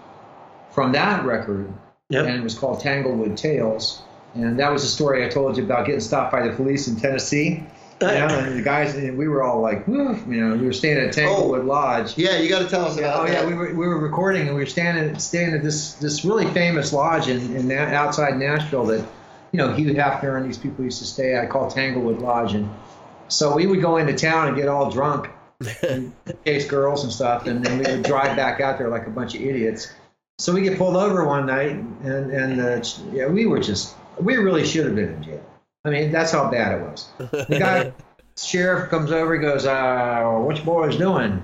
from that record, Yep. and it was called Tanglewood Tales. And that was the story I told you about getting stopped by the police in Tennessee. Yeah, and the guys, and we were all like, you know, we were staying at Tanglewood oh. Lodge. yeah you got to tell us Yeah, about oh that yeah, we were, we were recording and we were standing staying at this this really famous lodge in, in outside Nashville that you know Hugh Hefner and these people used to stay at call Tanglewood Lodge and so we would go into town and get all drunk and chase girls and stuff and then we would drive back out there like a bunch of idiots. So we get pulled over one night and and uh, yeah we were just we really should have been in jail. I mean that's how bad it was. The guy sheriff comes over. He goes, uh, "What you boys doing?"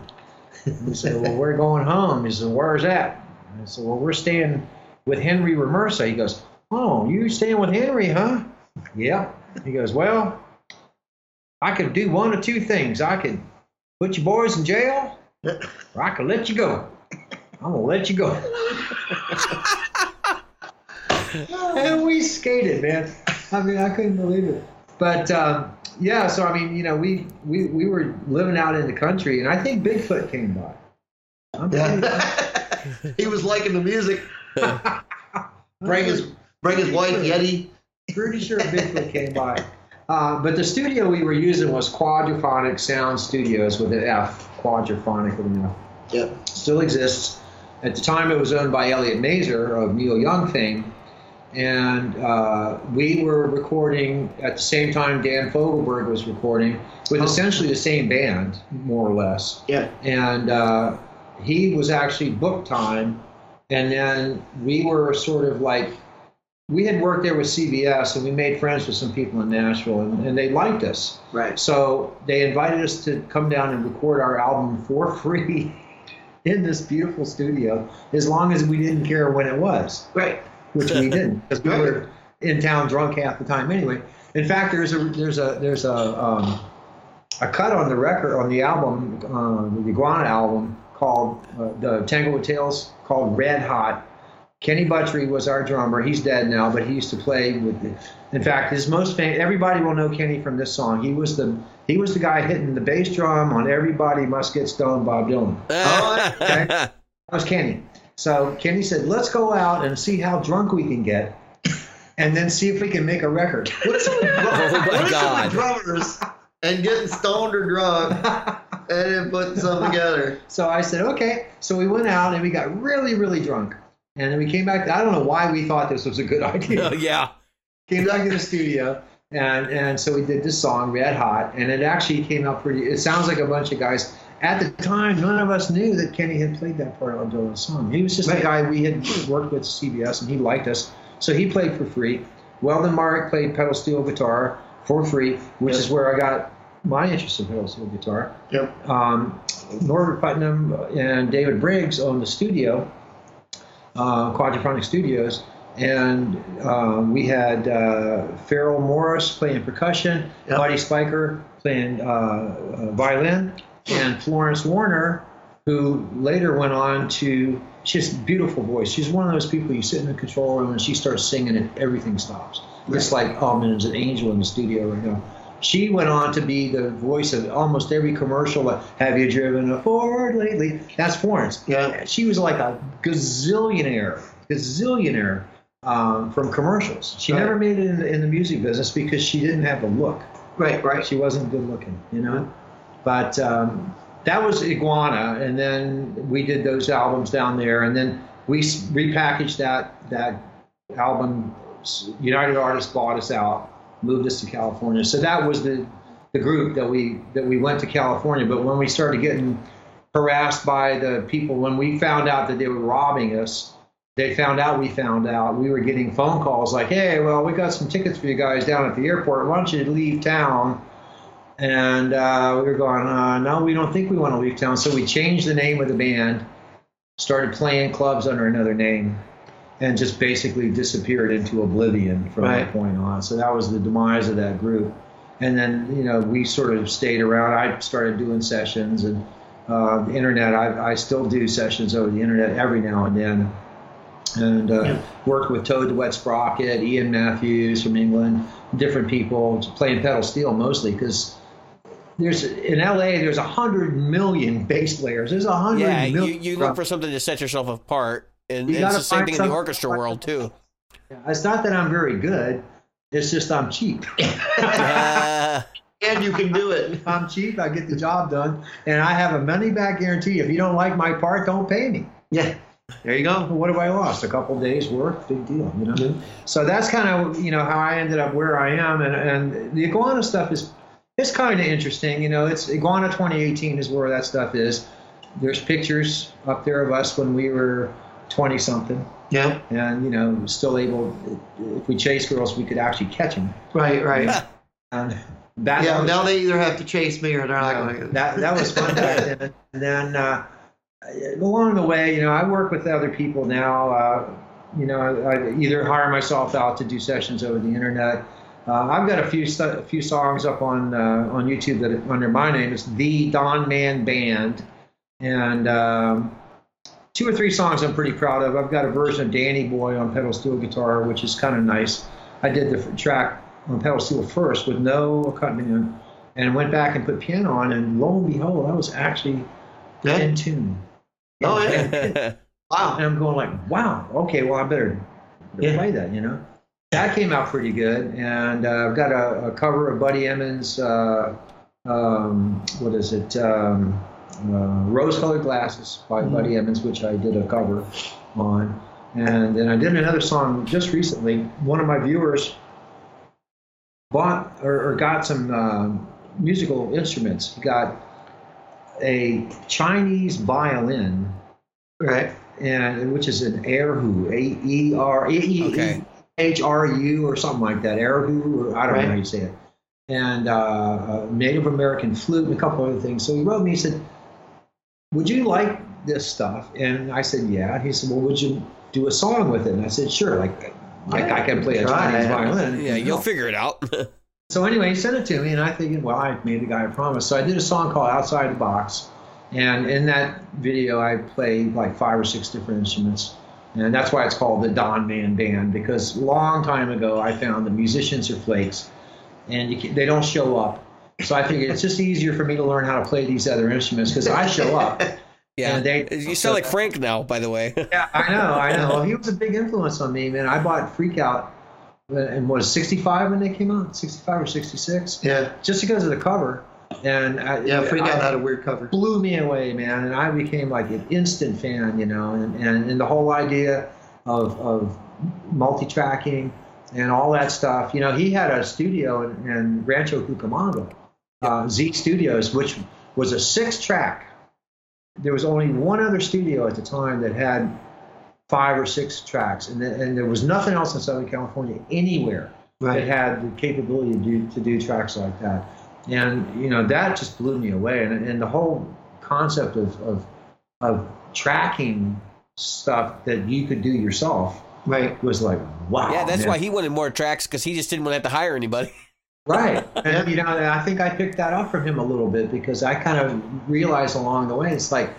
We said, "Well, we're going home." He said, "Where's that?" I said, "Well, we're staying with Henry Remersa." He goes, "Oh, you staying with Henry, huh?" Yeah. He goes, "Well, I could do one of two things. I could put you boys in jail, or I could let you go. I'm gonna let you go." and we skated, man. I mean, I couldn't believe it. But um, yeah, so I mean, you know, we, we we were living out in the country, and I think Bigfoot came by. I'm Yeah. he was liking the music bring his bring his wife Yeti pretty sure Bigfoot came by. Uh, but the studio we were using was Quadrafonic Sound Studios with an F, Quadrafonic with an F. yep Still exists. At the time, it was owned by Elliot Mazer of Neil Young fame. And uh, we were recording at the same time Dan Fogelberg was recording with essentially the same band, more or less. yeah and uh, he was actually book time and then we were sort of like we had worked there with cbs and we made friends with some people in nashville and, and they liked us right so they invited us to come down and record our album for free in this beautiful studio as long as we didn't care when it was right which we didn't because we Right. were in town drunk half the time anyway. In fact, there's a there's a there's a um, a cut on the record on the album, uh, the Iguana album called uh, the Tanglewood Tales called Red Hot. Kenny Buttrey was our drummer. He's dead now, but he used to play with. The, in fact, his most famous. Everybody will know Kenny from this song. He was the he was the guy hitting the bass drum on "Everybody Must Get Stoned" Bob Dylan. Oh, okay. That was Kenny. So Kenny said, let's go out and see how drunk we can get and then see if we can make a record. What's Oh my God. drummers and getting stoned or drunk and then putting something together. so I said, okay. So we went out and we got really, really drunk. And then we came back. I don't know why we thought this was a good idea. yeah. came back to the studio. And, and so we did this song, Red Hot, and it actually came out pretty. It sounds like a bunch of guys. At the time, none of us knew that Kenny had played that part on Dylan's song. He was just a guy we had worked with CBS, and he liked us, so he played for free. Weldon Myrick played pedal steel guitar for free, which Yep. is where I got my interest in pedal steel guitar. Yep. Um, Norbert Putnam and David Briggs owned the studio, uh, Quadrafonic Studios, and um, we had uh, Farrell Morris playing percussion, Yep. Buddy Spicher playing uh, uh, violin, and Florence Warner, who later went on to. A beautiful voice. She's one of those people you sit in the control room and she starts singing and everything stops. It's like, oh man, there's an angel in the studio right now. She went on to be the voice of almost every commercial. Have you driven a Ford lately? That's Florence. Yeah. She was like a gazillionaire, gazillionaire um, from commercials. She Right. never made it in, in the music business because she didn't have the look. Right, right. She wasn't good looking, you know. But um, that was Iguana, and then we did those albums down there, and then we repackaged that that album. United Artists bought us out, moved us to California. So that was the the group that we that we went to California. But when we started getting harassed by the people, when we found out that they were robbing us, they found out we found out. We were getting phone calls like, "Hey, well, we got some tickets for you guys down at the airport. Why don't you leave town?" And uh, we were going, uh, "No, we don't think we want to leave town." So we changed the name of the band, started playing clubs under another name, and just basically disappeared into oblivion from Right. that point on. So that was the demise of that group. And then you know we sort of stayed around. I started doing sessions and uh, the internet. I, I still do sessions over the internet every now and then and uh, Yeah. worked with Toad the Wet Sprocket, Ian Matthews from England, different people playing pedal steel mostly because there's in LA there's a hundred million bass players. There's a hundred Yeah, you, you look for something to set yourself apart, and, You and it's gotta the same find thing in the orchestra world too. It's not that I'm very good. It's just I'm cheap. Uh, and you can do it. If I'm cheap, I get the job done, and I have a money back guarantee. If you don't like my part, don't pay me. Yeah. There you go. What have I lost? A couple days work, big deal, you know. Yeah. So that's kind of you know how I ended up where I am, and and the iguana stuff is it's kind of interesting. You know, it's iguana 2018 is where that stuff is. There's pictures up there of us when we were 20 something, Yeah. and you know still able. If we chase girls, we could actually catch them. Right, right. And that Yeah, was, now they either have to chase me or they're not going to. that that was fun back then. And then uh, along the way, you know, I work with other people now. Uh, you know, I, I either hire myself out to do sessions over the internet. Uh, I've got a few stu- a few songs up on uh, on YouTube that under my name is the Don Man Band, and um, two or three songs I'm pretty proud of. I've got a version of Danny Boy on pedal steel guitar, which is kind of nice. I did the f- track on pedal steel first with no accompaniment, and went back and put piano on, and lo and behold, I was actually Yeah. in tune. Oh, yeah. Wow. And I'm going like, wow, okay, well I better, better Yeah. play that, you know. That came out pretty good, and uh, I've got a, a cover of Buddy Emmons. Uh, um, what is it? Um, uh, Rose-colored glasses by Mm-hmm. Buddy Emmons, which I did a cover on, and then I did another song just recently. One of my viewers bought or, or got some um musical instruments. He got a Chinese violin Right. and which is an erhu, a e r e e h r u or something like that, erhu, or I don't Right. know how you say it, and uh, a Native American flute and a couple other things. So he wrote me, he said, "Would you like this stuff?" And I said, "Yeah." He said, "Well, would you do a song with it?" And I said, "Sure." Like, like Yeah, I can play a Chinese violin. yeah, you'll figure it out. So anyway, he sent it to me, and I figured, well, I made the guy a promise. So I did a song called "Outside the Box," and in that video, I played like five or six different instruments, and that's why it's called the Don Man Band because a long time ago I found that musicians are flakes, and you can, they don't show up. So I figured it's just easier for me to learn how to play these other instruments because I show up. yeah, And they- you sound like Frank now, by the way. Yeah, I know, I know. He was a big influence on me, man. I bought Freak Out, uh, and was 65 when they came out, 65 or 66 Yeah. just because of the cover. And I, Yeah. Freak I- out had a weird cover. blew me away, man. And I became like an instant fan, you know. And, and, and the whole idea of, of multi-tracking and all that stuff. You know, he had a studio in, in Rancho Cucamonga, uh, Z Studios, which was a six-track. There was only one other studio at the time that had five or six tracks, and, th- and there was nothing else in Southern California anywhere that had the capability to do to do tracks like that. And you know that just blew me away. And, and the whole concept of, of of tracking stuff that you could do yourself Right. was like wow. yeah, that's man. why he wanted more tracks because he just didn't want to have to hire anybody. Right. And, you know, I think I picked that up from him a little bit because I kind of realized along the way, it's like,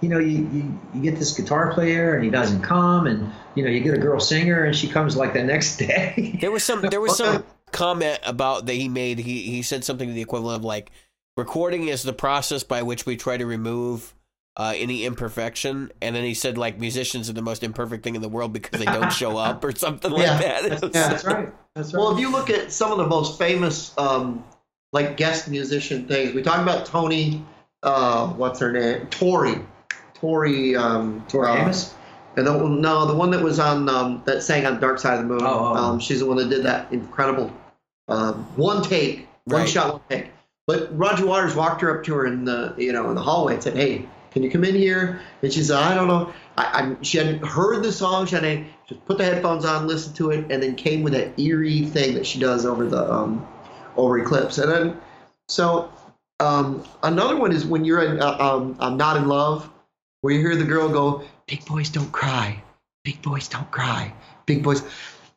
you know, you, you, you get this guitar player and he doesn't come, and you know, you get a girl singer and she comes like the next day. There was some there was some comment about that he made. He he said something to the equivalent of like recording is the process by which we try to remove uh, any imperfection, and then he said like musicians are the most imperfect thing in the world because they don't show up or something like that. It was- Yeah. That's right. That's right. Well, if you look at some of the most famous, um, like guest musician things, we talk about Tony. Uh, what's her name? Tori. Tori. Um, Tori uh, Amos. And the, no, the one that was on um, that sang on Dark Side of the Moon. Oh, oh. Um, she's the one that did that incredible um, one take, one Right. shot, one take. But Roger Waters walked her up to her in the you know in the hallway and said, "Hey, can you come in here?" And she said, "I don't know." I, I she hadn't heard the song. She hadn't just put the headphones on, listened to it, and then came with that eerie thing that she does over the um, over Eclipse. And then so um, another one is when you're in uh, um, I'm not in love, where you hear the girl go, "Big boys don't cry, big boys don't cry, big boys."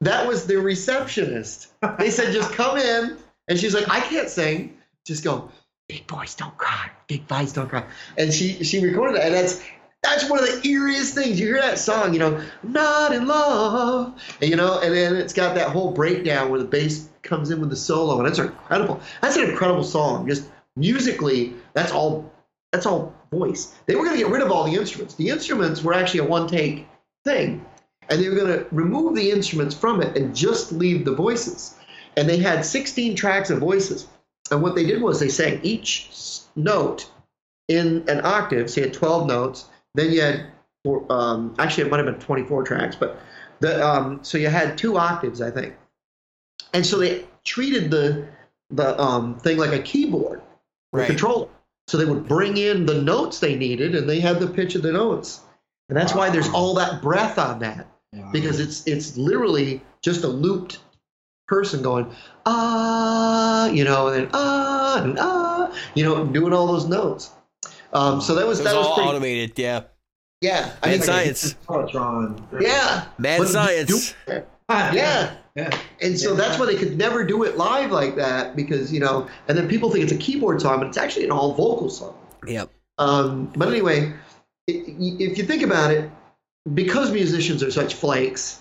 That was the receptionist. They said, "Just come in," and she's like, "I can't sing. Just go." Big boys don't cry. Big boys don't cry. And she she recorded that, and that's that's one of the eeriest things. You hear that song, you know, not in love, and, you know, and then it's got that whole breakdown where the bass comes in with the solo, and it's incredible. That's an incredible song. Just musically, that's all. That's all voice. They were going to get rid of all the instruments. The instruments were actually a one-take thing, and they were going to remove the instruments from it and just leave the voices. And they had 16 tracks of voices. And what they did was they sang each note in an octave. So you had 12 notes. Then you had, four, um, actually, it might have been 24 tracks, but the um, so you had two octaves, I think. And so they treated the the um, thing like a keyboard Right. a controller. So they would bring in the notes they needed, and they had the pitch of the notes. And that's why there's all that breath on that because it's it's literally just a looped person going ah, you know, and then ah and ah, you know, doing all those notes. Um, so that was It was that was all pretty, automated. Yeah, yeah. I mad mean, science. Peloton. Yeah, Mad But science. do- yeah. Yeah. And so Yeah. that's why they could never do it live like that because you know, and then people think it's a keyboard song, but it's actually an all vocal song. Yep. Um, but anyway, i- i- if you think about it, because musicians are such flakes,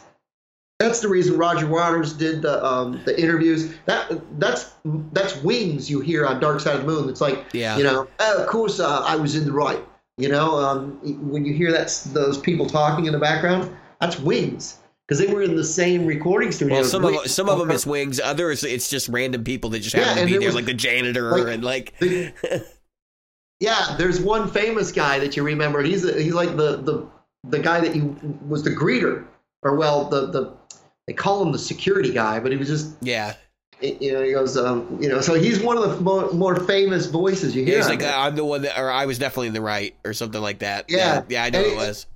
that's the reason Roger Waters did the um, the interviews. That that's that's wings you hear on Dark Side of the Moon. It's like Yeah. you know, oh, of course uh, I was in the right. You know, um, when you hear that those people talking in the background, that's wings because they were in the same recording studio. Well, some of some of them it's wings. Others it's just random people that just Yeah, happen to be there was- like the janitor like, and like. the- Yeah, there's one famous guy that you remember. He's he's like the the the guy that you was the greeter, or well, the the they call him the security guy, but he was just yeah, you know he goes um, you know so he's one of the more, more famous voices you hear. he's like there. I'm the one that, or I was definitely in the right, or something like that. Yeah. yeah, I know it it- was.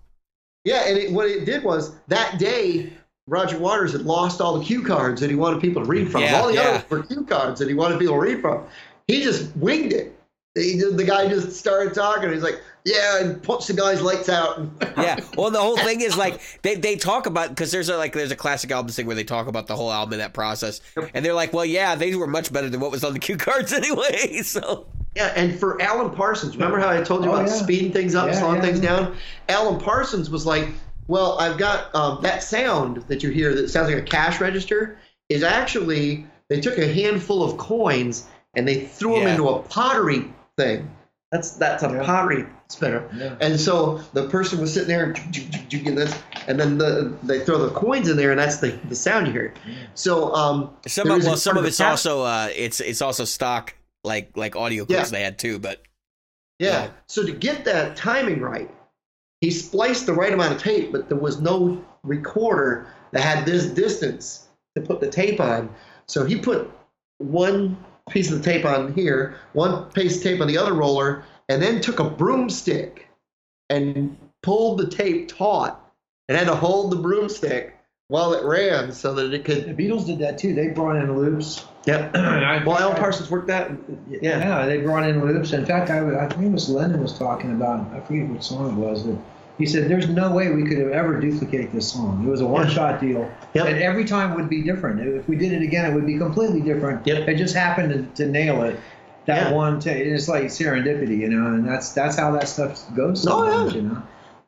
Yeah, and it, what it did was that day Roger Waters had lost all the cue cards that he wanted people to read from. Yeah, all the yeah. others were cue cards that he wanted people to read from. He just winged it. He just, the guy just started talking. He's like, "Yeah," and punched the guy's lights out. yeah. Well, the whole thing is like they, they talk about because there's a, like there's a classic album thing where they talk about the whole album and that process, and they're like, well, yeah, they were much better than what was on the cue cards anyway. So Yeah, and for Alan Parsons, remember how I told you Oh, about yeah. speeding things up, Yeah, slowing yeah, things down? Alan Parsons was like, "Well, I've got um, that sound that you hear that sounds like a cash register is actually they took a handful of coins and they threw them into a pottery thing. That's that's a Yeah. pottery spinner. Yeah. And so the person was sitting there and get this, and then the, they throw the coins in there, and that's the, the sound you hear. So um, some of, well, some of it's cap- also uh, it's it's also stock like like audio clips Yeah. they had too, but Yeah. Yeah. So to get that timing right, he spliced the right amount of tape, but there was no recorder that had this distance to put the tape on. So he put one piece of the tape on here, one piece of tape on the other roller, and then took a broomstick and pulled the tape taut and had to hold the broomstick while it ran so that it could. The. Beatles did that too. They brought in loops. Yep. I- Well, Alan Parsons worked that. Yeah. Yeah, they brought in loops. In fact, I, I think it was Lennon was talking about. I forget what song it was. That he said, "There's no way we could have ever duplicate this song. It was a one-shot deal, Yep. and every time would be different. If we did it again, it would be completely different. Yep. It just happened to, to nail it. that Yeah. one. T- it's like serendipity, you know, and that's that's how that stuff goes. Oh, yeah. Sometimes, you know,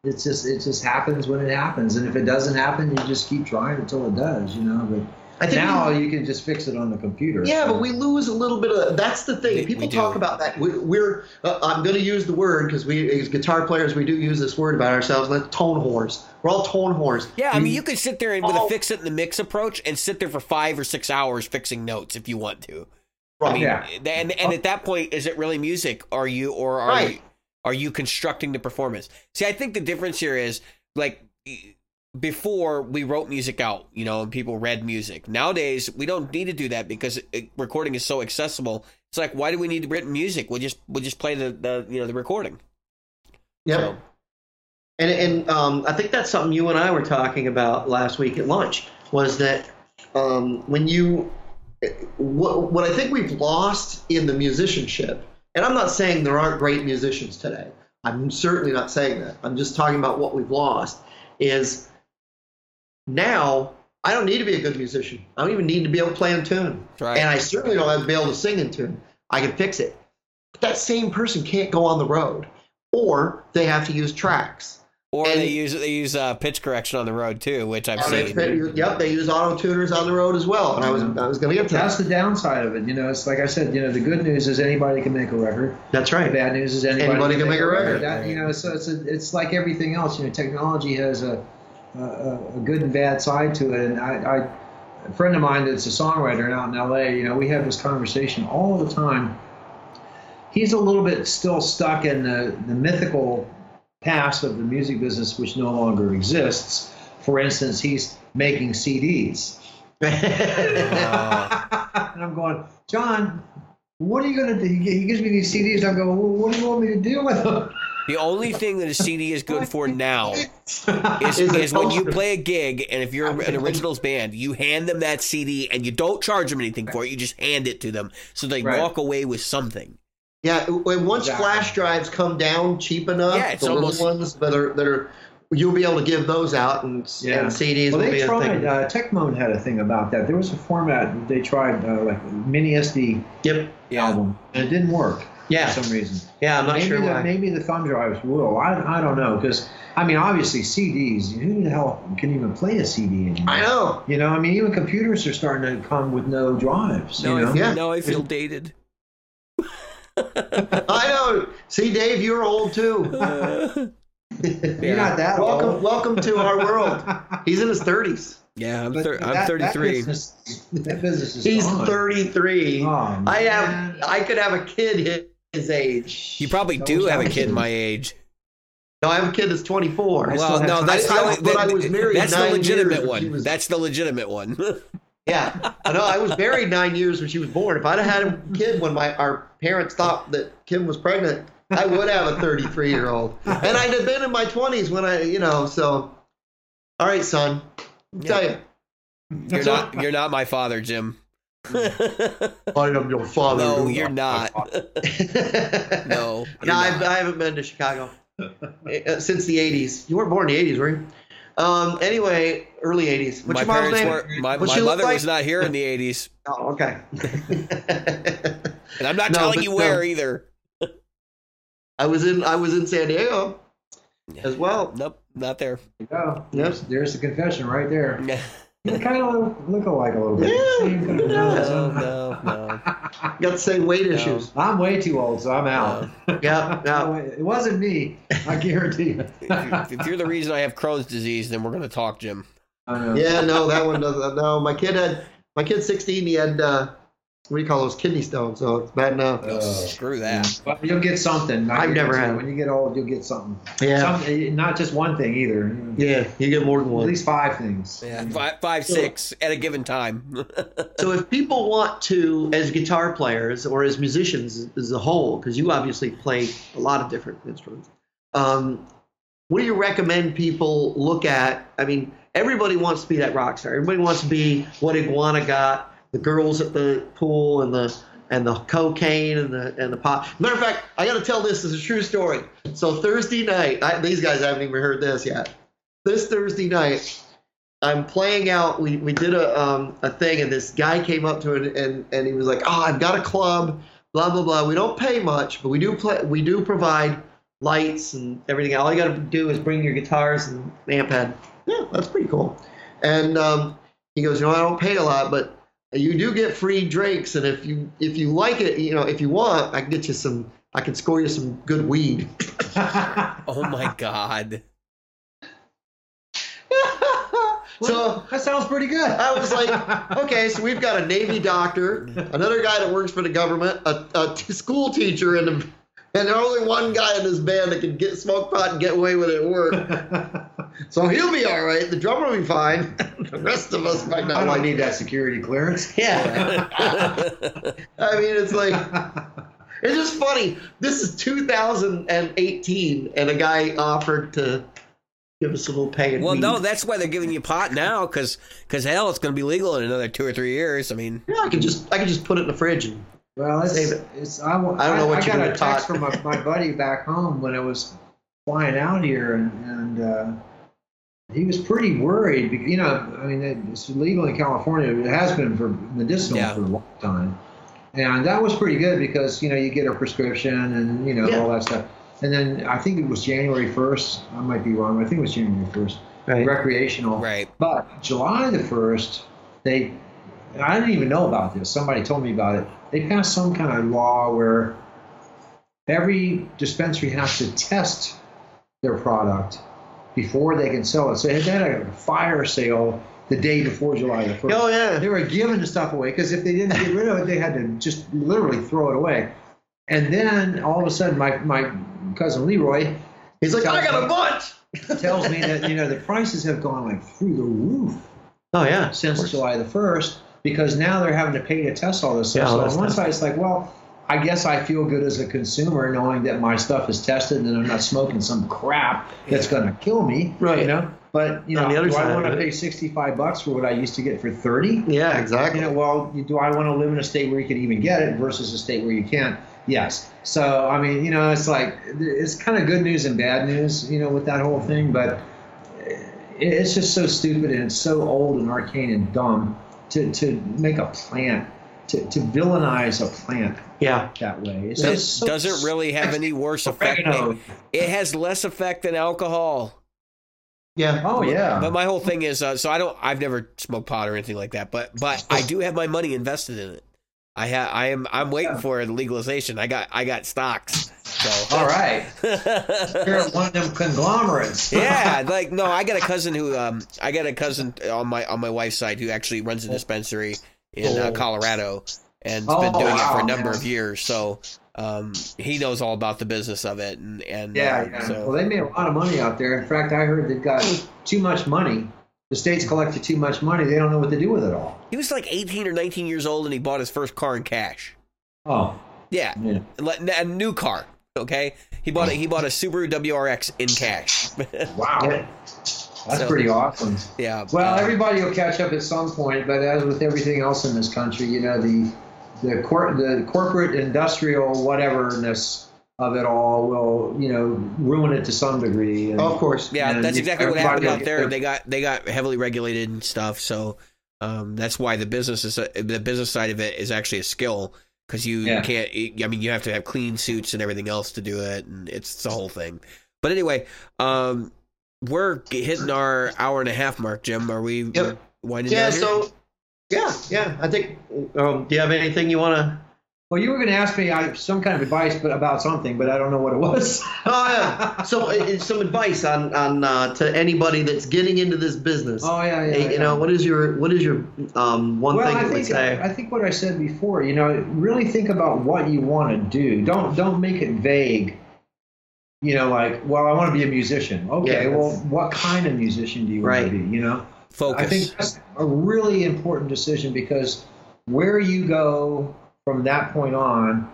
it's just it just happens when it happens, and if it doesn't happen, you just keep trying until it does, you know. But I think now we- you can just fix it on the computer. Yeah, but we lose a little bit of. That's the thing. We- People we talk about that. We, we're. Uh, I'm going to use the word because we, as guitar players, we do use this word about ourselves. Like tone whores. We're all tone whores. Yeah, I mean, you could sit there and with a fix it in the mix approach and sit there for five or six hours fixing notes if you want to. Right. I mean, Yeah. and and at that point, is it really music? Are you or are Right. you, are you constructing the performance? See, I think the difference here is like before we wrote music out, you know, and people read music. Nowadays, we don't need to do that because it, recording is so accessible. It's like, why do we need written music? We'll just we'll just play the, the you know the recording. Yep. So- And and um, I think that's something you and I were talking about last week at lunch was that um, when you what what I think we've lost in the musicianship, and I'm not saying there aren't great musicians today. I'm certainly not saying that. I'm just talking about what we've lost is now I don't need to be a good musician. I don't even need to be able to play in tune. Right. And I certainly don't have to be able to sing in tune. I can fix it. But that same person can't go on the road. Or they have to use tracks. Or And- they use they use uh, pitch correction on the road too, which I've Or they seen. yep, they use auto tuners on the road as well. And I was I was going to get to That's that. the downside of it. You know, it's like I said. You know, the good news is anybody can make a record. That's The right. bad news is anybody, Anybody can make a record. That, you know, so it's a, it's like everything else. You know, technology has a a, a good and bad side to it. And I, I, a friend of mine that's a songwriter out in L.A. You know, we have this conversation all the time. He's a little bit still stuck in the, the mythical past of the music business, which no longer exists. For instance, he's making CDs. and I'm going, John, what are you going to do? He gives me these CDs. I'm going, what do you want me to do with them? The only thing that a CD is good for now is, Is is when you play a gig, and if you're an originals band, you hand them that CD and you don't charge them anything for it. You just hand it to them so they Right. walk away with something. yeah, when once Exactly. flash drives come down cheap enough, Yeah, it's the little ones that are that are you'll be able to give those out and, Yeah. and CDs Well, will be they a tried. thing. Uh, Techmoan had a thing about that. There was a format they tried, uh, like mini SD yep. album, and it didn't work Yeah. for some reason. Yeah, I'm not maybe sure the, why. maybe the thumb drives will. I, I don't know because I mean obviously CDs. Who the hell can even play a CD anymore? I know. You know, I mean even computers are starting to come with no drives. No, you know? I, Yeah. no, I feel dated. I know. See, Dave, you're old too. Uh, you're not that welcome, old. welcome to our world. He's in his 30s. Yeah, I'm But thir- I'm 33. That business, that business is He's gone. 33. Oh, I have. I could have a kid his, his age. you probably do have a kid my age. No, I have a kid that's 24. Well, no, that's I- the, I- but I was married that's the legitimate years one. was- That's the legitimate one. Yeah, I know. I was married nine years when she was born. If I'd have had a kid when my our parents thought that Kim was pregnant, I would have a 33 year old, and I'd have been in my 20s when I, you know. So, all right, son, I'll tell you, you're not you're not my father, Jim. I am your father. no, you're not. No, no, you're I've, not. I haven't been to Chicago uh, since the 80s. You weren't born in the 80s, were you? Um. Anyway, early 80s. What's my your mom's name? were my, my mother like? was not here in the 80s, Oh, okay. and I'm not No, telling but, you where um, either. I was in I was in San Diego as well. Nope, not there. There you go. Yep. There's, there's the confession right there. You kind of look, look alike a little bit. Yeah. Same kind of nose, No, no, no. Got the same weight issues. I'm way too old, so I'm out. Yeah, yeah. it wasn't me. I guarantee you. If, if you're the reason I have Crohn's disease, then we're gonna talk, Jim. I know. Yeah, no, that one doesn't. No, my kid had my kid's 16. He had uh, what do you call those kidney stones? So it's bad enough. Oh, screw that. But you'll get something. I I've never had When you get old, you'll get something. Yeah, Some, not just one thing either. yeah, you get more than one. At least five things. Yeah, five, five, six at a given time. So if people want to, as guitar players or as musicians as a whole, because you obviously play a lot of different instruments, um, what do you recommend people look at? I mean, everybody wants to be that rock star. Everybody wants to be what Iguana got, the girls at the pool and the and the cocaine and the and the pot. Matter of fact, I got to tell this as a true story. So Thursday night, I, these guys haven't even heard this yet. This Thursday night, I'm playing out. We, we did a um, a thing, and this guy came up to it, and and he was like, "Oh, I've got a club blah blah blah. We don't pay much, but we do play. We do provide lights and everything. All you got to do is bring your guitars and amp head. Yeah, that's pretty cool. And um, he goes, you know, I don't pay a lot, but you do get free drinks, and if you if you like it, you know, if you want, I can get you some. I can score you some good weed. Oh my god. so that sounds pretty good. I was like, okay, so we've got a Navy doctor, another guy that works for the government, a school teacher, and a, there's only one guy in this band that can get smoke pot and get away with it at work. So he'll be all right. The drummer will be fine. the rest of us might I not don't need that security clearance. Yeah. I mean, it's like, it's just funny. This is 2018, and a guy offered to give us a little pay and Well, weed. no, that's why they're giving you pot now, because hell, it's going to be legal in another two or three years. I mean, Yeah, I could just I could just put it in the fridge and Well, it's, Save it. it's I, wa- I don't know what I you got do a with text pot. from my, my buddy back home when I was flying out here, and, and uh, he was pretty worried. Because, you know, I mean, it's legal in California. It has been for medicinal Yeah. for a long time, and that was pretty good because you know you get a prescription and you know Yeah. all that stuff. And then I think it was January 1st. I might be wrong. I think it was January 1st. Recreational. right. But July the 1st, they, I didn't even know about this. Somebody told me about it. They passed some kind of law where every dispensary has to test their product before they can sell it. So they had a fire sale the day before July the 1st. Oh yeah. They were giving the stuff away because if they didn't get rid of it, they had to just literally throw it away. And then all of a sudden, my, my cousin Leroy He's like, I got a bunch. tells me that you know the prices have gone like through the roof Oh yeah. since July the first because now they're having to pay to test all this Yeah, stuff. all so on one side, it's like, well, I guess I feel good as a consumer knowing that my stuff is tested and I'm not smoking some crap that's going to kill me. Right. You know. But you know, On the other do side I want to pay sixty-five bucks for what I used to get for thirty? Yeah, exactly. You know, well, do I want to live in a state where you can even get it versus a state where you can't? Yes. So, I mean, you know, it's like it's kind of good news and bad news, you know, with that whole thing. But eh, it's just so stupid and it's so old and arcane and dumb to, to make a plant to, to villainize a plant Yeah. that way. It's Does, just so doesn't really have any worse effect. Oregano. It has less effect than alcohol. Yeah. Oh yeah. But my whole thing is, uh, so I don't, I've never smoked pot or anything like that, but but I do have my money invested in it. I ha I am, I'm waiting for legalization. I got, I got stocks. So. All right. You're one of them conglomerates. yeah, like no, I got a cousin who, um, I got a cousin on my on my wife's side who actually runs a dispensary in uh, Oh. Colorado and Oh, been doing it for a number man. of years. So um, he knows all about the business of it, and and Yeah, uh, yeah. so Well, they made a lot of money out there. In fact, I heard they've got too much money. The state's collected too much money. They don't know what to do with it all. he was like 18 or 19 years old, and he bought his first car in cash. Oh, Yeah, yeah. A new car. Okay, he bought a, he bought a Subaru WRX in cash. Wow. That's So- pretty awesome. yeah. Well, uh, everybody will catch up at some point, but as with everything else in this country, you know, the the cor- the corporate industrial whateverness of it all will, you know, ruin it to some degree. And, Of course. Yeah, and that's exactly what happened out there. They got they got heavily regulated and stuff. So um, that's why the business is the business side of it is actually a skill because you Yeah. can't. I mean, you have to have clean suits and everything else to do it, and it's, the whole thing. But anyway, um, we're hitting our hour and a half mark. Jim, are we Yep. winding Yeah. So. Yeah. Yeah. I think. Um, do you have anything you want to? Well, you were going to ask me I, some kind of advice, but about something, but I don't know what it was. Oh yeah. So uh, uh, some advice on on uh, to anybody that's getting into this business. Oh yeah, yeah. Hey, yeah. you know, what is your what is your um, one well, thing I you would think say? I think what I said before. You know, really think about what you want to do. Don't don't make it vague. You know, like, well, I want to be a musician. Okay, Yeah, well, what kind of musician do you Right. want to be? You know, Focus. I think that's a really important decision because where you go from that point on,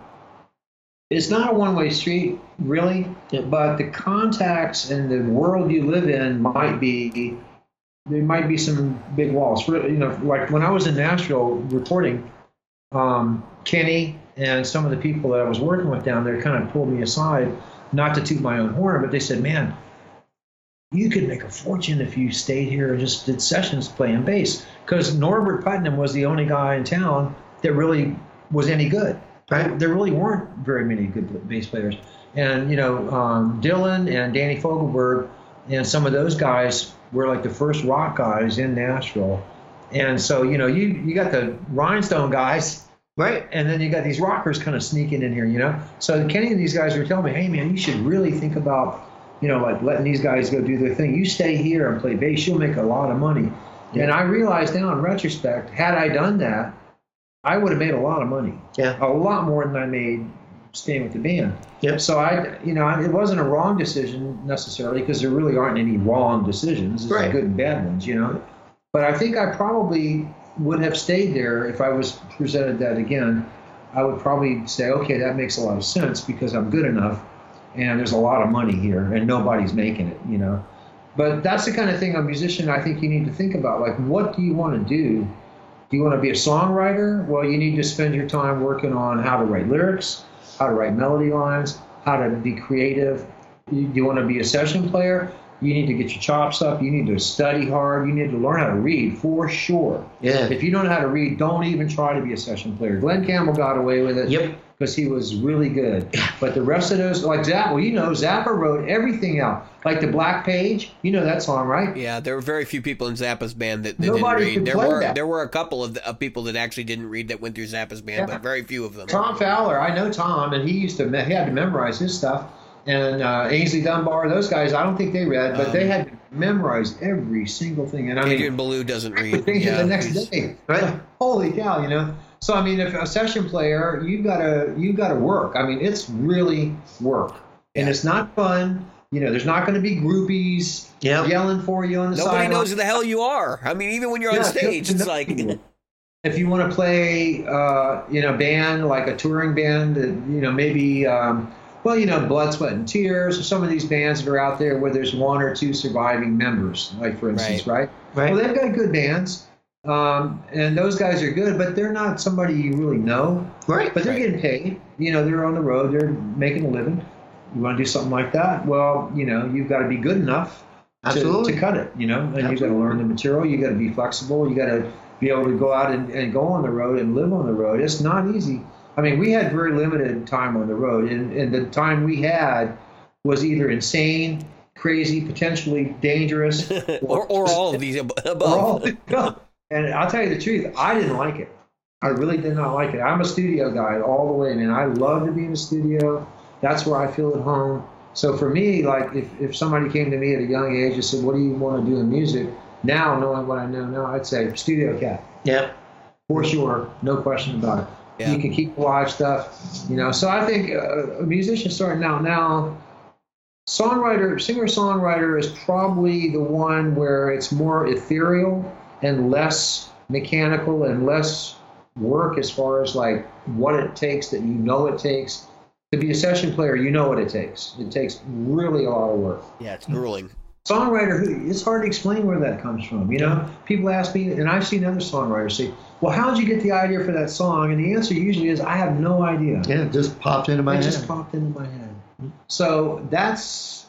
it's not a one-way street, really. Yeah. But the contacts and the world you live in might be there might be some big walls. For, you know, like when I was in Nashville reporting, um, Kenny and some of the people that I was working with down there kind of pulled me aside, not to toot my own horn, but they said, "Man, you could make a fortune if you stayed here and just did sessions playing bass." Because Norbert Putnam was the only guy in town that really was any good. Right. there really weren't very many good bass players. And you know, um, Dylan and Danny Fogelberg and some of those guys were like the first rock guys in Nashville. And so you know, you you got the rhinestone guys Right. and then you got these rockers kind of sneaking in here, you know. So Kenny and these guys were telling me, hey man, you should really think about, you know, like letting these guys go do their thing. You stay here and play bass, you'll make a lot of money. And I realized now in retrospect, had I done that, I would have made a lot of money. Yeah. A lot more than I made staying with the band. Yep. So I, you know, it wasn't a wrong decision necessarily because there really aren't any wrong decisions. There's Right. good and bad ones, you know. But I think I probably would have stayed there if I was presented that again. I would probably say, okay, that makes a lot of sense because I'm good enough, and there's a lot of money here, and nobody's making it, you know. But that's the kind of thing a musician I think you need to think about. Like, what do you want to do? Do you want to be a songwriter? Well, you need to spend your time working on how to write lyrics, how to write melody lines, how to be creative. You, you want to be a session player? You need to get your chops up. You need to study hard. You need to learn how to read for sure. Yeah. If you don't know how to read, don't even try to be a session player. Glen Campbell got away with it Yep. Because he was really good. But the rest of those, like Zappa, well, you know, Zappa wrote everything out. Like the Black Page, you know that song, right? Yeah, there were very few people in Zappa's band that, that Nobody didn't read. There were that. there were a couple of, of people that actually didn't read that went through Zappa's band, Yeah. but very few of them. Tom Fowler, I know Tom, and he used to he had to memorize his stuff. And uh, Aynsley Dunbar, those guys, I don't think they read, but they Um, had to memorize every single thing. And I mean, Adrian Belew doesn't read. yeah, the next day. Right. Holy cow, you know. So I mean, if a session player, you gotta you gotta work. I mean, it's really work, and Yeah. it's not fun. You know, there's not going to be groupies Yep. yelling for you on the side. Nobody sideline. knows who the hell you are. I mean, even when you're on stage, it's like if you want to play uh, in a band like a touring band, you know maybe um, well you know Blood, Sweat and Tears or some of these bands that are out there where there's one or two surviving members, like for instance, right? Right. Well, they've got good bands, um, and those guys are good, but they're not somebody you really know. Right. But they're Right. getting paid. You know, they're on the road, they're making a living. You want to do something like that? Well, you know, you've got to be good enough to, Absolutely. to cut it, you know, and you've got to learn the material. you've got to be flexible. You got to be able to go out and, and go on the road and live on the road. It's not easy. I mean, we had very limited time on the road, and, and the time we had was either insane, crazy, potentially dangerous, or, or all of these above. all, and I'll tell you the truth, I didn't like it. I really did not like it. I'm a studio guy all the way, man. I love to be in the studio. That's where I feel at home. So for me, like if, if somebody came to me at a young age and said, "What do you want to do in music?" Now, knowing what I know now, I'd say studio cat Yep. for sure, no question about it. Yeah. You can keep the live stuff, you know. So I think uh, a musician starting out now, songwriter, singer songwriter is probably the one where it's more ethereal and less mechanical and less work as far as like what it takes that you know it takes to be a session player. You know what it takes. It takes really a lot of work Yeah, it's grueling. songwriter who it's hard to explain where that comes from you know people ask me and i've seen other songwriters say well how did you get the idea for that song and the answer usually is i have no idea Yeah, it just popped into my it head. just popped into my head so that's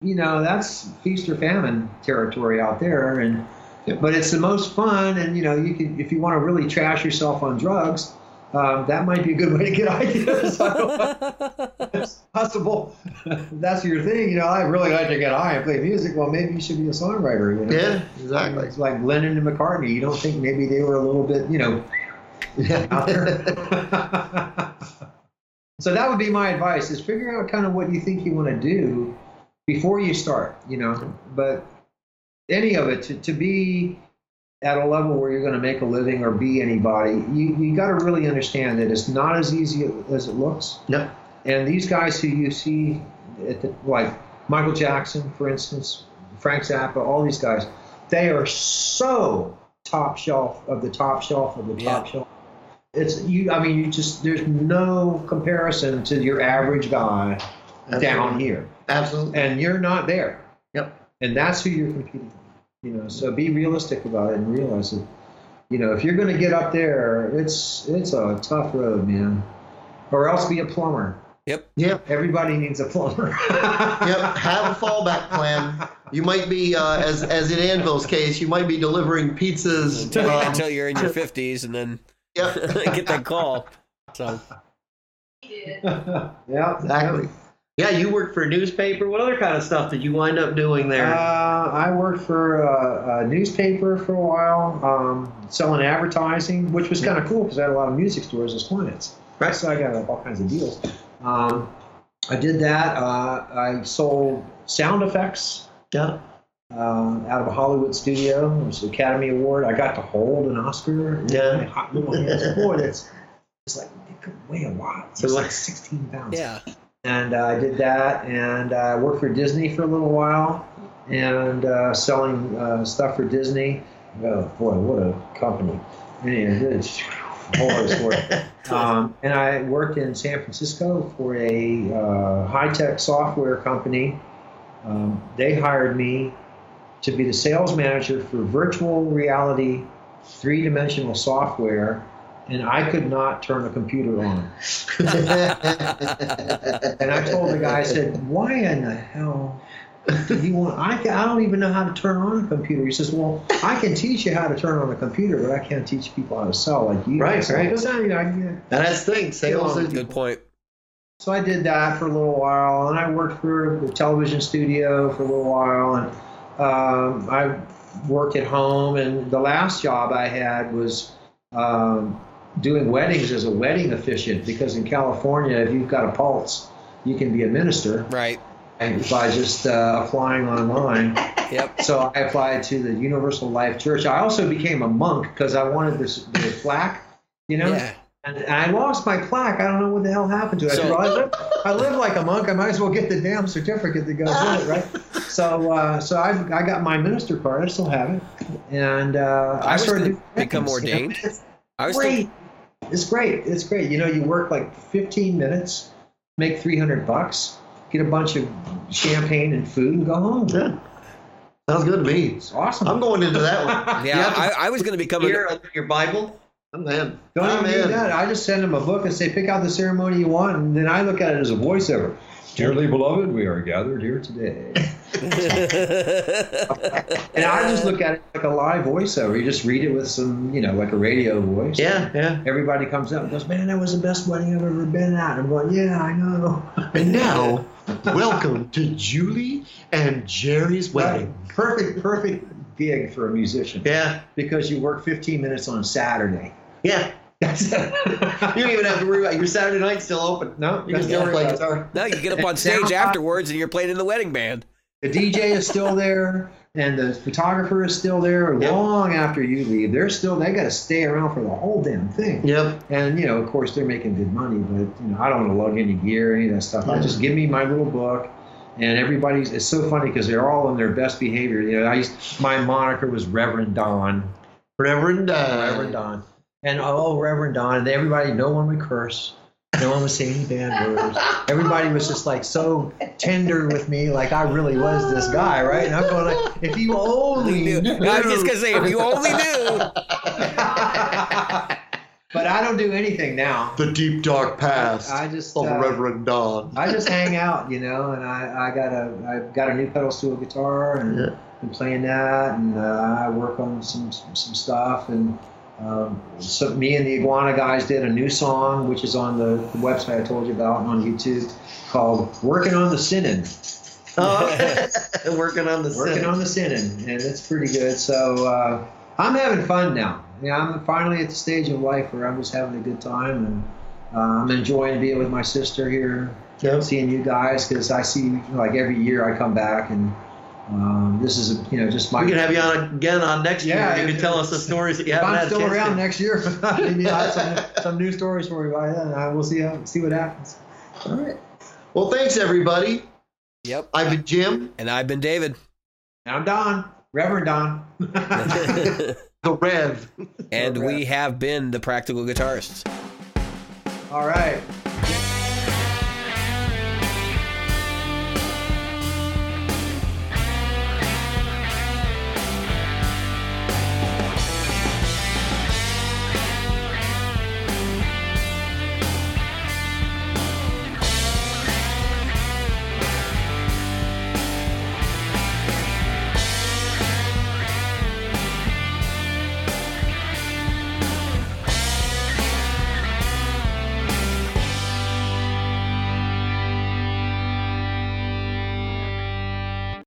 you know that's feast or famine territory out there and Yep. But it's the most fun and you know you can if you want to really trash yourself on drugs um, that might be a good way to get ideas I don't know it's possible that's your thing. You know, I really like to get high and play music. Well, maybe you should be a songwriter. You know? Yeah, exactly. It's like Lennon and McCartney. You don't think maybe they were a little bit, you know, out there? so that would be my advice: is figure out kind of what you think you want to do before you start. You know, but any of it to, to be at a level where you're going to make a living or be anybody, you, you got to really understand that it's not as easy as it looks. Yep. And these guys who you see, at the, like Michael Jackson, for instance, Frank Zappa, all these guys, they are so top shelf of the top shelf of the top Yeah. shelf. It's you. I mean, you just there's no comparison to your average guy down here, Absolutely. and you're not there. Yep. And that's who you're competing with. You know, so be realistic about it and realize that, you know, if you're going to get up there, it's it's a tough road, man. Or else be a plumber. Yep. Everybody needs a plumber. Yep. Have a fallback plan. You might be, uh, as as in Anvil's case, you might be delivering pizzas. Until, um, until you're in your 50s and then yep. get that call. So, yeah, Exactly. Yeah, you worked for a newspaper. What other kind of stuff did you wind up doing Uh, there? I worked for a, a newspaper for a while, um, selling advertising, which was kind of cool because I had a lot of music stores as clients. Right. So I got all kinds of deals. Um, I did that. Uh, I sold sound effects yeah. um, out of a Hollywood studio. It was an Academy Award. I got to hold an Oscar. Yeah. my hot little hands. Boy, that's it's like it could weigh a lot. It's So like like- 16 pounds Yeah. And uh, I did that, and I uh, worked for Disney for a little while, and uh, selling uh, stuff for Disney. Oh boy, what a company! Anyway, it's whole story. Um, and I worked in San Francisco for a uh, high-tech software company. Um, they hired me to be the sales manager for virtual reality, three-dimensional software, and I could not turn a computer on. And I told the guy, I said, "Why in the hell do you want? I I don't even know how to turn on a computer." He says, "Well, I can teach you how to turn on a computer, but I can't teach people how to sell like you." Right, So right. I goes, "Ah, you know, I- yeah." And that's the thing. Sales is Good point. So I did that for a little while, and I worked for the television studio for a little while, and um, I worked at home. And the last job I had was um, doing weddings as a wedding officiant, because in California, if you've got a pulse, you can be a minister Right. and by just uh, applying online. Yep. So I applied to the Universal Life Church. I also became a monk because I wanted this the plaque, you know. Yeah. And I lost my plaque. I don't know what the hell happened to it. I, So- I, live, I live like a monk. I might as well get the damn certificate that goes with it, right? So, uh, so I, I got my minister card. I still have it, and uh, I I started become weddings, you know. ordained. I was great. It's great. It's great. You know, you work like 15 minutes, make 300 bucks, get a bunch of champagne and food, and go home. Yeah. Sounds good to me. It's awesome. I'm going into that one. Yeah, You have to I, I was going to become a, Here under your Bible. I'm in. Don't I'm even do that. I just send them a book and say, pick out the ceremony you want, and then I look at it as a voiceover. Dearly beloved, we are gathered here today. And I just look at it like a live voiceover. You just read it with some, you know, like a radio voice. Yeah, yeah. Everybody comes up and goes, man, that was the best wedding I've ever been at. I'm going, yeah, I know. And now, welcome to Julie and Jerry's wedding. Perfect, perfect gig for a musician. Yeah, Because you work 15 minutes on Saturday. yeah. That's You don't even have to worry about your Saturday night still open. No, You can still play guitar. no, you get up on stage afterwards and you're playing in the wedding band. The DJ is still there, and the photographer is still there Yep. long after you leave. They're still they got to stay around for the whole damn thing. Yep. And you know, of course, they're making good money, but you know, I don't want to lug any gear, any of that stuff. I just give me my little book, and everybody's. It's so funny because they're all in their best behavior. You know, I used my moniker was Reverend Don, Reverend uh, Reverend Don, and oh, Reverend Don. And everybody, no one would curse. No one was saying any bad words. Everybody was just like so tender with me, like I really was this guy, right? And I'm going like, if you only Knew- knew. I was just going to say, if you only knew. but I don't do anything now. The deep dark past I just of uh, Reverend Don. I just hang out, you know, and I, I got a I got a new pedal steel guitar and Yeah. been playing that, and uh, I work on some some stuff, and um, so me and the Iguana guys did a new song, which is on the, the website I told you about and on YouTube, called "Working on the Sinning." Oh, working on the Working on the Sinning, and it's pretty good. So uh, I'm having fun now. Yeah, I'm finally at the stage of life where I'm just having a good time, and uh, I'm enjoying being with my sister here Yep. seeing you guys because I see like every year I come back and um, this is you know just my. We can have you on again on next Yeah, year. You can tell us the stories that you if haven't I'm had a still around to. next year, maybe I'll have some, some new stories for you by then. I will see how see what happens. All right. Well, thanks everybody. Yep. I've been Jim, And I've been David. And I'm Don, Reverend Don. the Rev. and we have been the Practical Guitarists. All right.